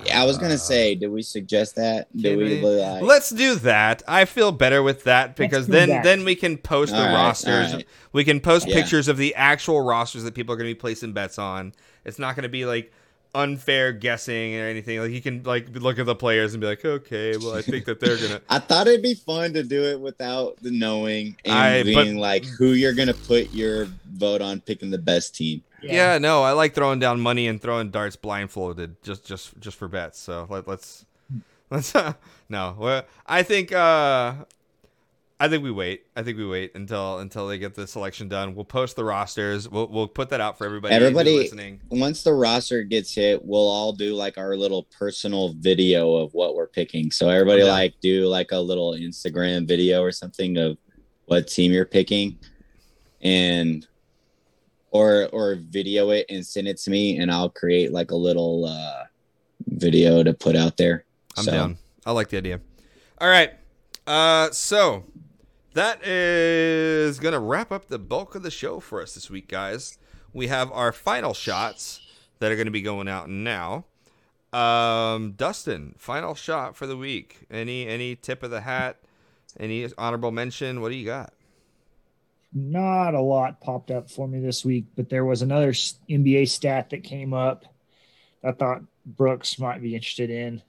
Yeah, I was gonna Uh, say, did we suggest that? Did Can we, we- like, Let's do that. I feel better with that because then that. then we can post the All right, rosters. all right. We can post Yeah. pictures of the actual rosters that people are going to be placing bets on. It's not going to be like unfair guessing or anything. Like you can like look at the players and be like, okay, well I think that they're gonna. I thought it'd be fun to do it without the knowing and I- but- being like who you're gonna put your vote on picking the best team. Yeah. no, I like throwing down money and throwing darts blindfolded just just just for bets. So let, let's let's uh, no. Well, I think uh I think we wait. I think we wait until until they get the selection done. We'll post the rosters. We'll we'll put that out for everybody. Everybody- listening. Once the roster gets hit, we'll all do like our little personal video of what we're picking. So everybody like do like a little Instagram video or something of what team you're picking, and or or video it and send it to me, and I'll create like a little uh video to put out there. I'm So, down. I like the idea. All right. Uh, so that is gonna wrap up the bulk of the show for us this week, guys. We have our final shots that are gonna be going out now. Um, Dustin, final shot for the week. Any any tip of the hat? Any honorable mention? What do you got? Not a lot popped up for me this week, but there was another NBA stat that came up. I thought Brooks might be interested in.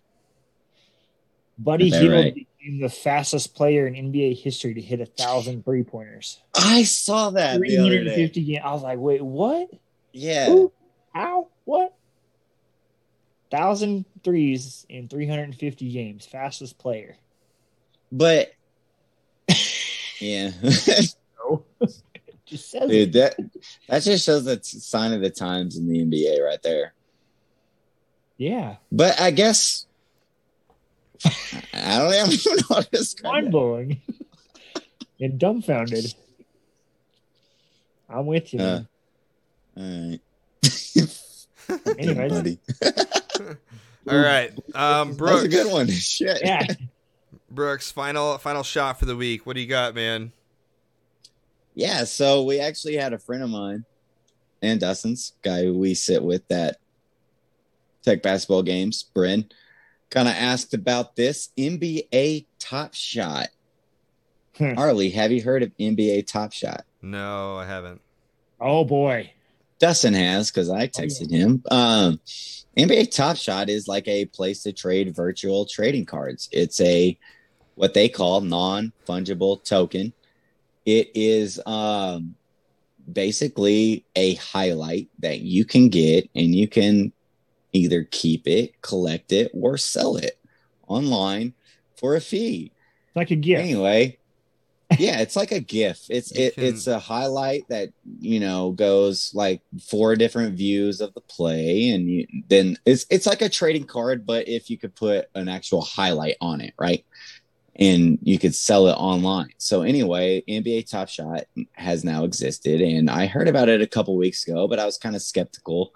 Buddy Is Hield right? Became the fastest player in NBA history to hit a thousand three pointers. I saw that day. 350 games. I was like, wait, what? Yeah. Who? How? What? Thousand threes in 350 games. Fastest player. But yeah, Just says dude, that that just shows the sign of the times in the NBA right there. Yeah. But I guess I don't even know how to describe Mind blowing. and dumbfounded. I'm with you. Uh. All right. Anyways. buddy. All right, um, That was Brooks. a good one. Shit. yeah. Brooks, final final shot for the week. What do you got, man? Yeah, so we actually had a friend of mine and Dustin's guy who we sit with at Tech basketball games, Bryn, kind of asked about this NBA Top Shot. Hmm. Harley, have you heard of NBA Top Shot? No, I haven't. Oh boy. Dustin has because I texted him. Um, NBA Top Shot is like a place to trade virtual trading cards. It's a what they call non fungible token. It is um, basically a highlight that you can get and you can either keep it, collect it, or sell it online for a fee. It's like a gift. anyway yeah it's like a gif it's it, can- it's a highlight that you know goes like four different views of the play and you, then it's it's like a trading card but if you could put an actual highlight on it right? And you could sell it online. So anyway nba top shot has now existed and i heard about it a couple weeks ago but i was kind of skeptical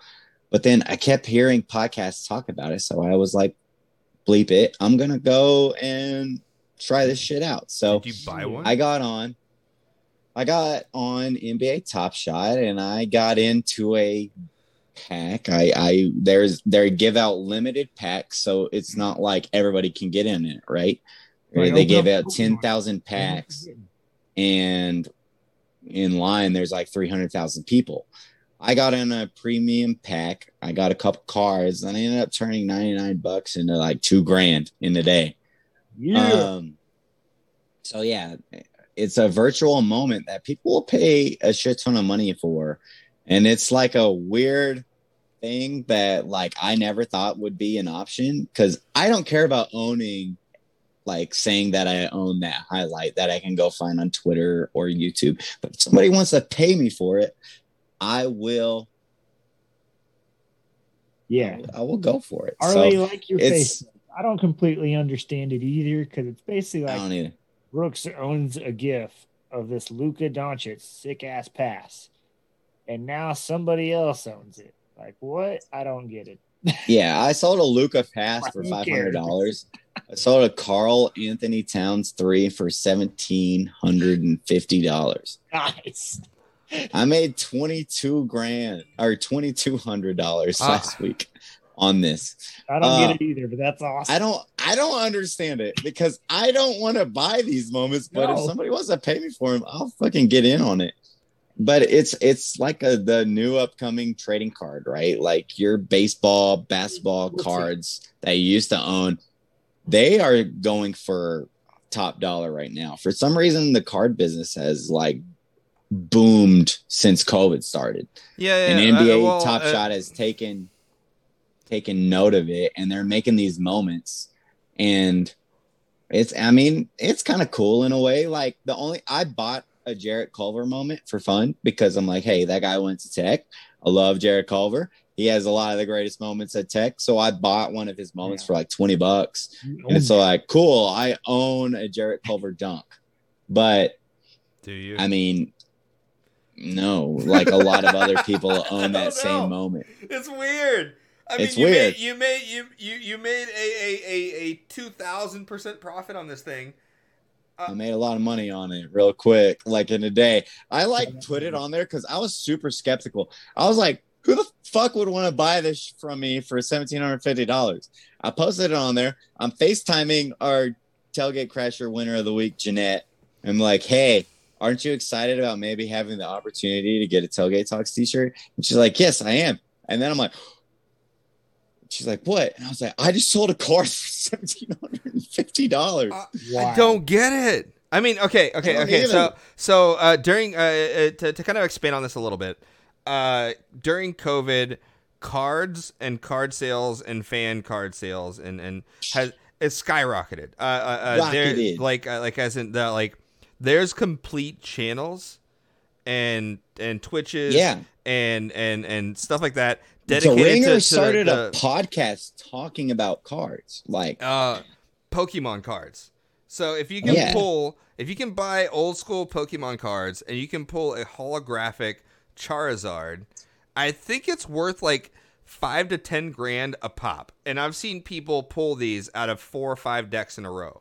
but then i kept hearing podcasts talk about it so i was like bleep it i'm gonna go and try this shit out so Did you buy one? I got on. I got on NBA Top Shot, and I got into a pack. I, I there's they give out limited packs, so it's not like everybody can get in it, right? Right, they open give out ten thousand packs, and in line there's like three hundred thousand people. I got in a premium pack. I got a couple cards, and I ended up turning ninety nine bucks into like two grand in a day. Yeah. Um, so yeah, it's a virtual moment that people will pay a shit ton of money for, and it's like a weird thing that like I never thought would be an option because I don't care about owning like saying that I own that highlight that I can go find on Twitter or YouTube. But if somebody wants to pay me for it, I will. yeah. I will go for it. Harley, so like your face. I don't completely understand it either because it's basically like. Brooks owns a GIF of this Luka Doncic sick ass pass, and now somebody else owns it. Like what? I don't get it. Yeah, I sold a Luka pass for five hundred dollars. I sold a Karl-Anthony Towns three for seventeen hundred and fifty dollars. Nice. I made twenty two grand or twenty two hundred dollars Ah. last week on this. I don't Uh, get it either, but that's awesome. I don't I don't understand it because I don't want to buy these moments, but if somebody wants to pay me for them, I'll fucking get in on it. But it's it's like a the new upcoming trading card, right? Like your baseball, basketball Let's see. cards that you used to own, they are going for top dollar right now. For some reason, the card business has like boomed since COVID started Yeah, yeah. and uh, NBA well, Top uh, Shot has taken taken note of it, and they're making these moments, and it's I mean it's kind of cool in a way. Like the only I bought a Jarrett Culver moment for fun because I'm like, hey, that guy went to Tech. I love Jarrett Culver. He has a lot of the greatest moments at Tech, so I bought one of his moments Yeah. for like twenty bucks, You and it's own like cool. I own a Jarrett Culver dunk, but Do you? I mean. No, like a lot of other people own that oh, same moment. It's weird. I mean, It's you weird. Made, you made you you you made a a a, a two thousand percent profit on this thing. Uh, I made a lot of money on it real quick, like in a day. I like put it on there because I was super skeptical. I was like, who the fuck would want to buy this from me for seventeen hundred fifty dollars? I posted it on there. I'm FaceTiming our tailgate crasher winner of the week, Jeanette. I'm like, hey, aren't you excited about maybe having the opportunity to get a tailgate talks t-shirt? And she's like, yes, I am. And then I'm like, she's like, what? And I was like, I just sold a car for seventeen hundred and fifty dollars. Uh, Wow. I don't get it. I mean, okay, okay, okay. either. So, so uh, during uh, uh, to to kind of expand on this a little bit, uh, during COVID, cards and card sales and fan card sales and and has it's skyrocketed. Uh, uh, uh Rocketed. like uh, like as in the like, there's complete channels and and Twitches, Yeah. and and and stuff like that. Dedicated Ringer to, to started the, a podcast talking about cards. Like, uh Pokemon cards. So if you can Yeah. pull if you can buy old school Pokemon cards and you can pull a holographic Charizard, I think it's worth like five to ten grand a pop. And I've seen people pull these out of four or five decks in a row.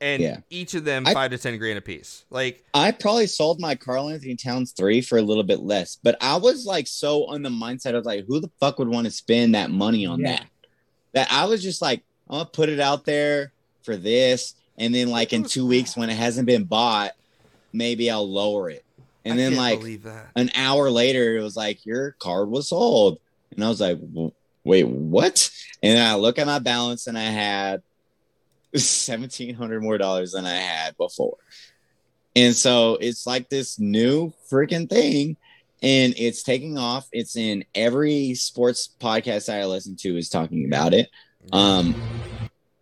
And Yeah. each of them I- five to ten grand a piece. Like I probably sold my Karl-Anthony Towns three for a little bit less, but I was like so on the mindset. I was like, who the fuck would want to spend that money on Yeah. that? That I was just like, I'm gonna put it out there for this, and then like in two weeks when it hasn't been bought, maybe I'll lower it. And I then like an hour later, it was like your card was sold, and I was like, wait, what? And then I look at my balance, and I had seventeen hundred more dollars than I had before. And so it's like this new freaking thing, and it's taking off. It's in every sports podcast that I listen to is talking about it. Um,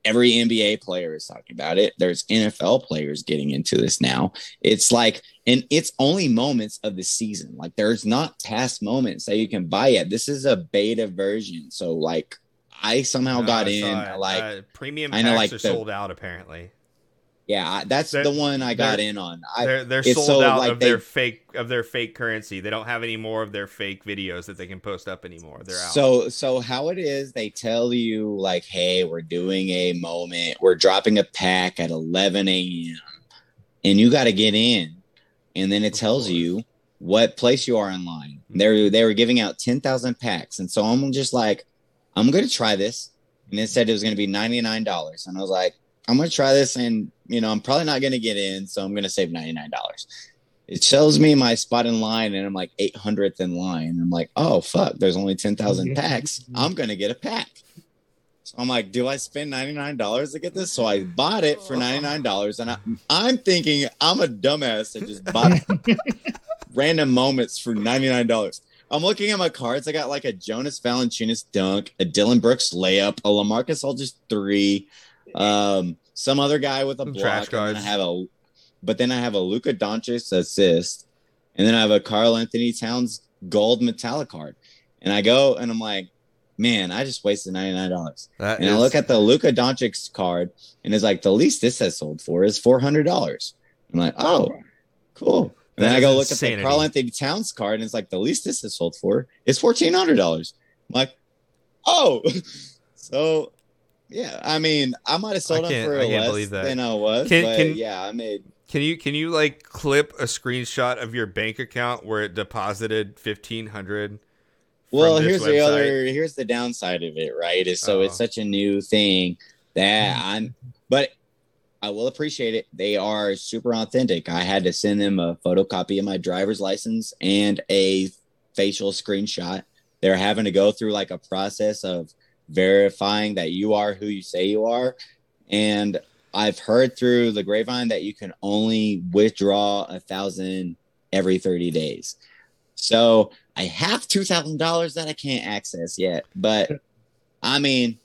every NBA player is talking about it. There's NFL players getting into this now. It's like, and it's only moments of the season. Like, there's not past moments that you can buy yet. This is a beta version. So, like, I somehow No, got I in. it. Like, Uh, premium I know, like, are the- sold out apparently. yeah, that's They're- the one I got in on. I, they're they're sold so, out like, of their fake of their fake currency. They don't have any more of their fake videos that they can post up anymore. They're out. So so how it is, they tell you like, hey, we're doing a moment, we're dropping a pack at 11 a.m. and you got to get in, and then it Of tells course. you what place you are in line. They they were giving out 10,000 packs, and so I'm just like, I'm gonna try this, and it said it was gonna be 99 dollars, and I was like, I'm gonna try this, and you know, I'm probably not gonna get in, so I'm gonna save 99 dollars. It shows me my spot in line, and I'm like 800th in line. I'm like, oh fuck, there's only 10,000 mm-hmm. packs. I'm gonna get a pack. So I'm like, do I spend $99 to get this? So I bought it for $99, and I, I'm thinking I'm a dumbass that just bought random moments for $99. I'm looking at my cards. I got like a Jonas Valanciunas dunk, a Dillon Brooks layup, a LaMarcus Aldridge three, um, some other guy with a block. trash and cards. I have a, but then I have a Luka Doncic assist, and then I have a Karl-Anthony Towns gold metallic card, and I go and I'm like, man, I just wasted ninety nine dollars. And I look at the Luka Doncic card, and it's like the least this has sold for is four hundred dollars. I'm like, oh, cool. And That then I go look insanity. at the Karl-Anthony Towns card, and it's like the least this has sold for is fourteen hundred dollars. I'm like, oh, so Yeah, I mean, I might have sold them for I less than I was, Can- but can- yeah, I made. Can you can you like clip a screenshot of your bank account where it deposited fifteen hundred? Well, here's the other. Here's the downside of it, right? Is so Oh. it's uh-huh. such a new thing that hmm. I'm, but I will appreciate it. They are super authentic. I had to send them a photocopy of my driver's license and a facial screenshot. They're having to go through like a process of verifying that you are who you say you are, and I've heard through the grapevine that you can only withdraw a thousand every 30 days. So I have two thousand dollars that I can't access yet, but I mean,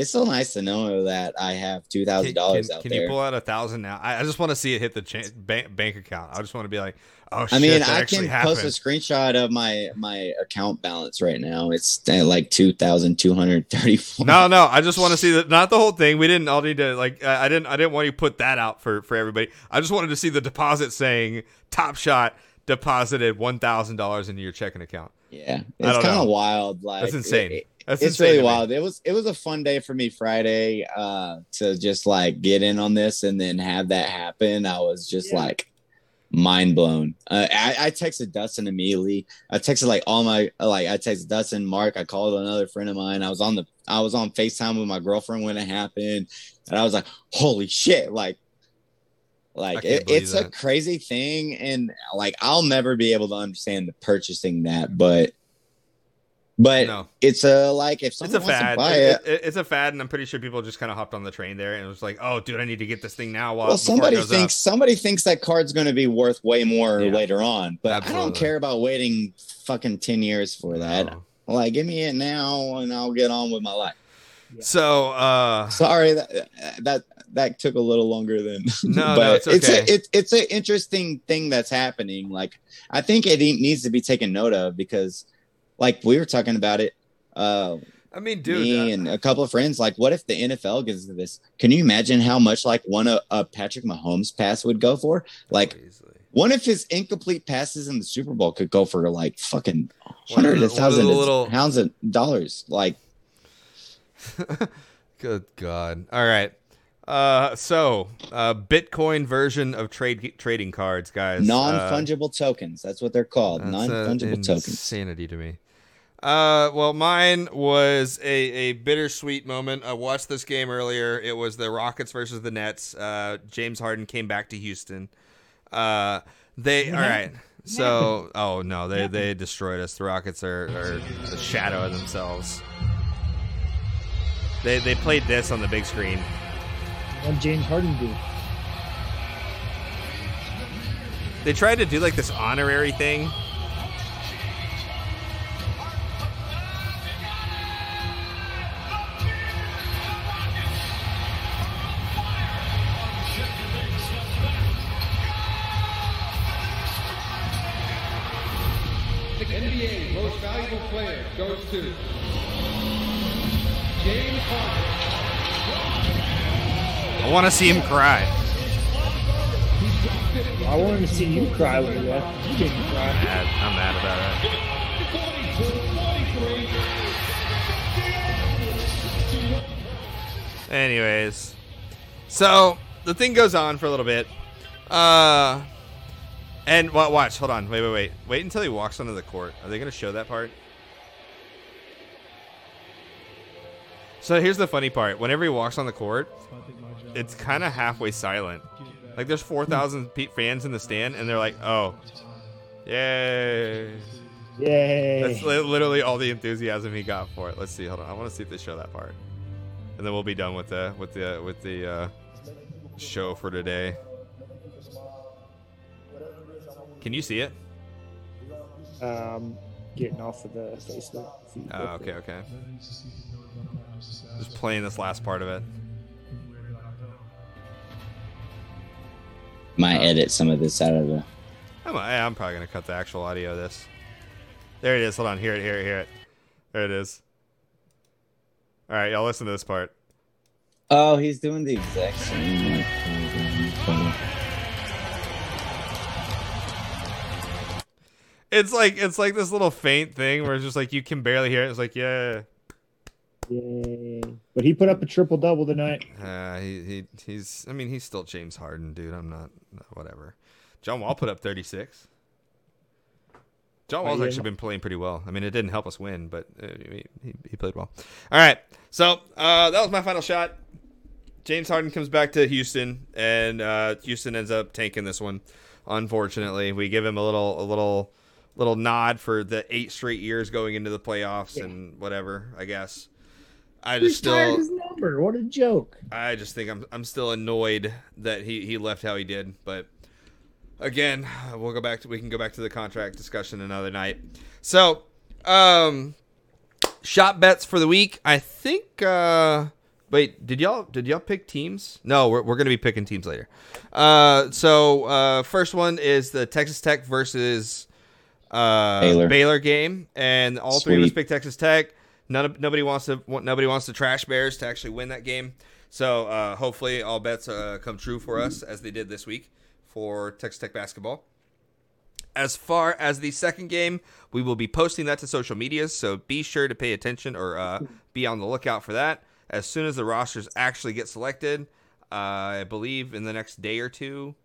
it's so nice to know that I have two thousand dollars can- out can there. you pull out a thousand now? I, I just want to see it hit the cha- bank, bank account. I just want to be like, oh shit, I mean, I can happened. post a screenshot of my my account balance right now. It's at like two thousand two hundred thirty-four. No, no, I just want to see that not the whole thing. We didn't all need to like. I I didn't. I didn't want you to put that out for for everybody. I just wanted to see the deposit saying Top Shot deposited one thousand dollars into your checking account. Yeah, it's kind of wild. Like That's insane. it- That's it's really wild. It was it was a fun day for me Friday uh to just like get in on this and then have that happen. I was just Yeah. like mind blown. Uh, I, I texted Dustin immediately. I texted like all my like I texted Dustin, Mark. I called another friend of mine. I was on the I was on Facetime with my girlfriend when it happened, and I was like, holy shit! Like. Like it, it's a crazy thing, and like I'll never be able to understand the purchasing that, but but No, it's a like if it's someone a wants fad. to buy It- it, it- it's a fad, and I'm pretty sure people just kind of hopped on the train there and it was like, oh, dude, I need to get this thing now. While well, before it somebody goes up. thinks somebody thinks that card's going to be worth way more Yeah. later on, but I don't care about waiting fucking ten years for that. No. Like, give me it now, and I'll get on with my life. So, uh, Sorry that that that took a little longer than. No, no, but it's it's okay. a it's it's an interesting thing that's happening. Like, I think it needs to be taken note of because, like, we were talking about it. Uh, I mean, dude, me uh, and a couple of friends like what if the nfl into this can you imagine how much like one of uh, patrick mahomes pass would go for like easily. one of his incomplete passes in the super bowl could go for like fucking One of the- hundred one of the thousand little- pounds of dollars like Good God. All right. Uh, so, uh, Bitcoin version of trade trading cards, guys. Uh, non-fungible tokens that's what they're called uh, non-fungible tokens Insanity to me. Uh, well, mine was a, a bittersweet moment. I watched this game earlier. It was the Rockets versus the Nets. Uh, James Harden came back to Houston. Uh, they all right. So, oh no, they they destroyed us. The Rockets are, are a shadow of themselves. They they played this on the big screen. What James Harden do? They tried to do like this honorary thing. Goes to James Harden. I want to see him cry. I wanted to see you cry when you left. You didn't cry. Mad. I'm mad about it. 42, 23. Anyways, so the thing goes on for a little bit. Uh, and wa- watch. Hold on. Wait, wait, wait. Wait until he walks onto the court. Are they going to show that part? So here's the funny part. Whenever he walks on the court, it's kind of halfway silent. Like there's 4,000 fans in the stand, and they're like, "Oh, yay!" Yay. That's literally all the enthusiasm he got for it. Let's see. Hold on. I want to see if they show that part, and then we'll be done with the with the with the uh, show for today. Can you see it? Um, getting off of the Facebook. Oh, okay, okay. Just playing this last part of it. might edit some of this out of the I'm, I'm probably gonna cut the actual audio of this. There it is. Hold on. Hear it. Hear it. Hear it. There it is. All right, y'all listen to this part. oh he's doing the exact same It's like it's like this little faint thing where it's just like you can barely hear it. It's like yeah, Yay! But he put up a triple double tonight. Uh, he, he he's. I mean, he's still James Harden, dude. I'm not. Whatever. John Wall put up 36. John Wall's yeah. actually been playing pretty well. I mean, it didn't help us win, but uh, he, he, he played well. All right, so uh, that was my final shot. James Harden comes back to Houston, and uh, Houston ends up tanking this one. Unfortunately, we give him a little a little little nod for the eight straight years going into the playoffs Yeah. and whatever. I guess. I just retired still his number. What a joke! I just think I'm I'm still annoyed that he he left how he did, but again, we'll go back to we can go back to the contract discussion another night. So, um shot bets for the week. I think uh wait, did y'all did y'all pick teams? No, we're we're going to be picking teams later. Uh so uh first one is the Texas Tech versus uh Baylor. Baylor game and all three of us Sweet. picked Texas Tech. None of, nobody wants to nobody wants to trash Bears to actually win that game. So uh, hopefully all bets uh, come true for us as they did this week for Texas Tech basketball. As far as the second game, we will be posting that to social medias, so be sure to pay attention or uh, be on the lookout for that. As soon as the rosters actually get selected, uh, I believe in the next day or two.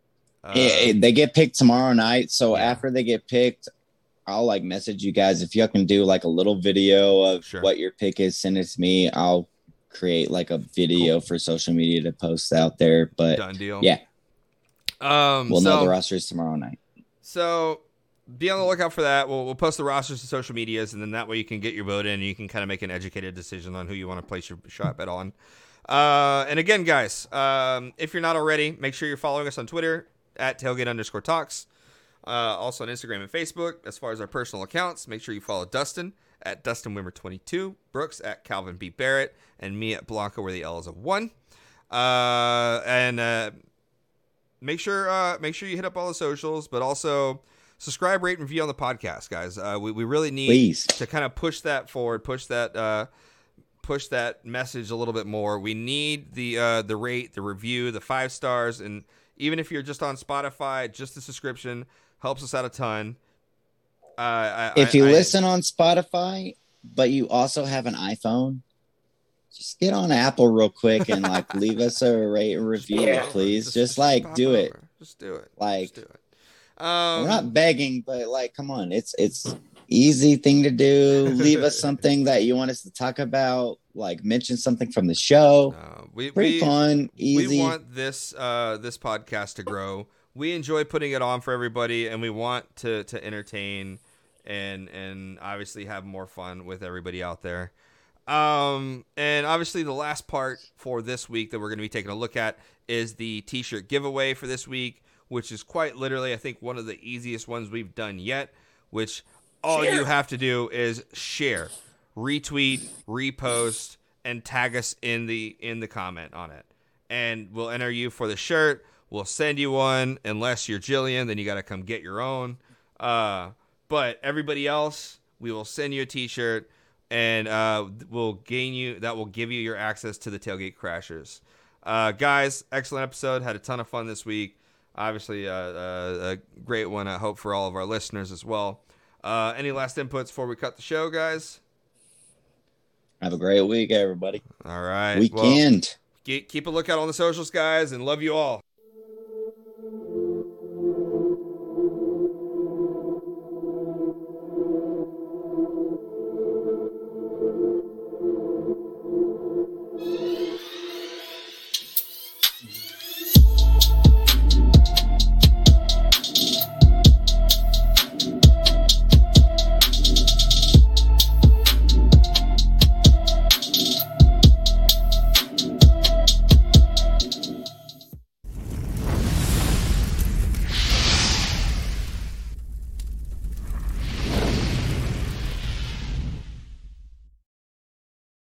Uh, they get picked tomorrow night. So Yeah. after they get picked, I'll like message you guys if y'all can do like a little video of Sure. what your pick is. Send it to me. I'll create like a video for social media to post out there. But done deal. yeah, Um, we'll so, know the rosters tomorrow night. So be on the lookout for that. We'll, we'll post the rosters to social medias, and then that way you can get your vote in and you can kind of make an educated decision on who you want to place your shot bet on. Uh, and again, guys, um, if you're not already, make sure you're following us on Twitter at tailgate underscore talks. Uh, also on Instagram and Facebook. As far as our personal accounts, make sure you follow Dustin at Dustin Wimmer22, Brooks at Calvin B. Barrett, and me at Blanca, where the L is a one. Uh, and uh, make sure uh, make sure you hit up all the socials, but also subscribe, rate, and review on the podcast, guys. Uh, we we really need Please. to kind of push that forward, push that uh, push that message a little bit more. We need the uh, the rate, the review, the five stars, and even if you're just on Spotify, just the subscription helps us out a ton. Uh, I, If you I- listen on Spotify, but you also have an iPhone, just get on Apple real quick and like leave us a rate and review, Yeah. please. Just, like pop do it. Just do it. Like just do it. Um, we're not begging, but like, come on, it's it's easy thing to do. Leave us something that you want us to talk about. Like mention something from the show. no, we, Pretty we, fun, easy. We want this uh, this podcast to grow. We enjoy putting it on for everybody, and we want to to entertain and and obviously have more fun with everybody out there. Um, and obviously the last part for this week that we're going to be taking a look at is the t-shirt giveaway for this week, which is quite literally I think one of the easiest ones we've done yet. Which all you have to do is share, retweet, repost, and tag us in the in the comment on it, and we'll enter you for the shirt. We'll send you one unless you're Jillian, then you got to come get your own. Uh, but everybody else, we will send you a T-shirt, and uh, we'll gain you. That will give you your access to the tailgate crashers. Uh, guys, excellent episode. Had a ton of fun this week. Obviously, uh, uh, a great one. I hope for all of our listeners as well. Uh, any last inputs before we cut the show, guys? Have a great week, everybody. All right. Weekend. keep keep a lookout on the socials, guys, and love you all.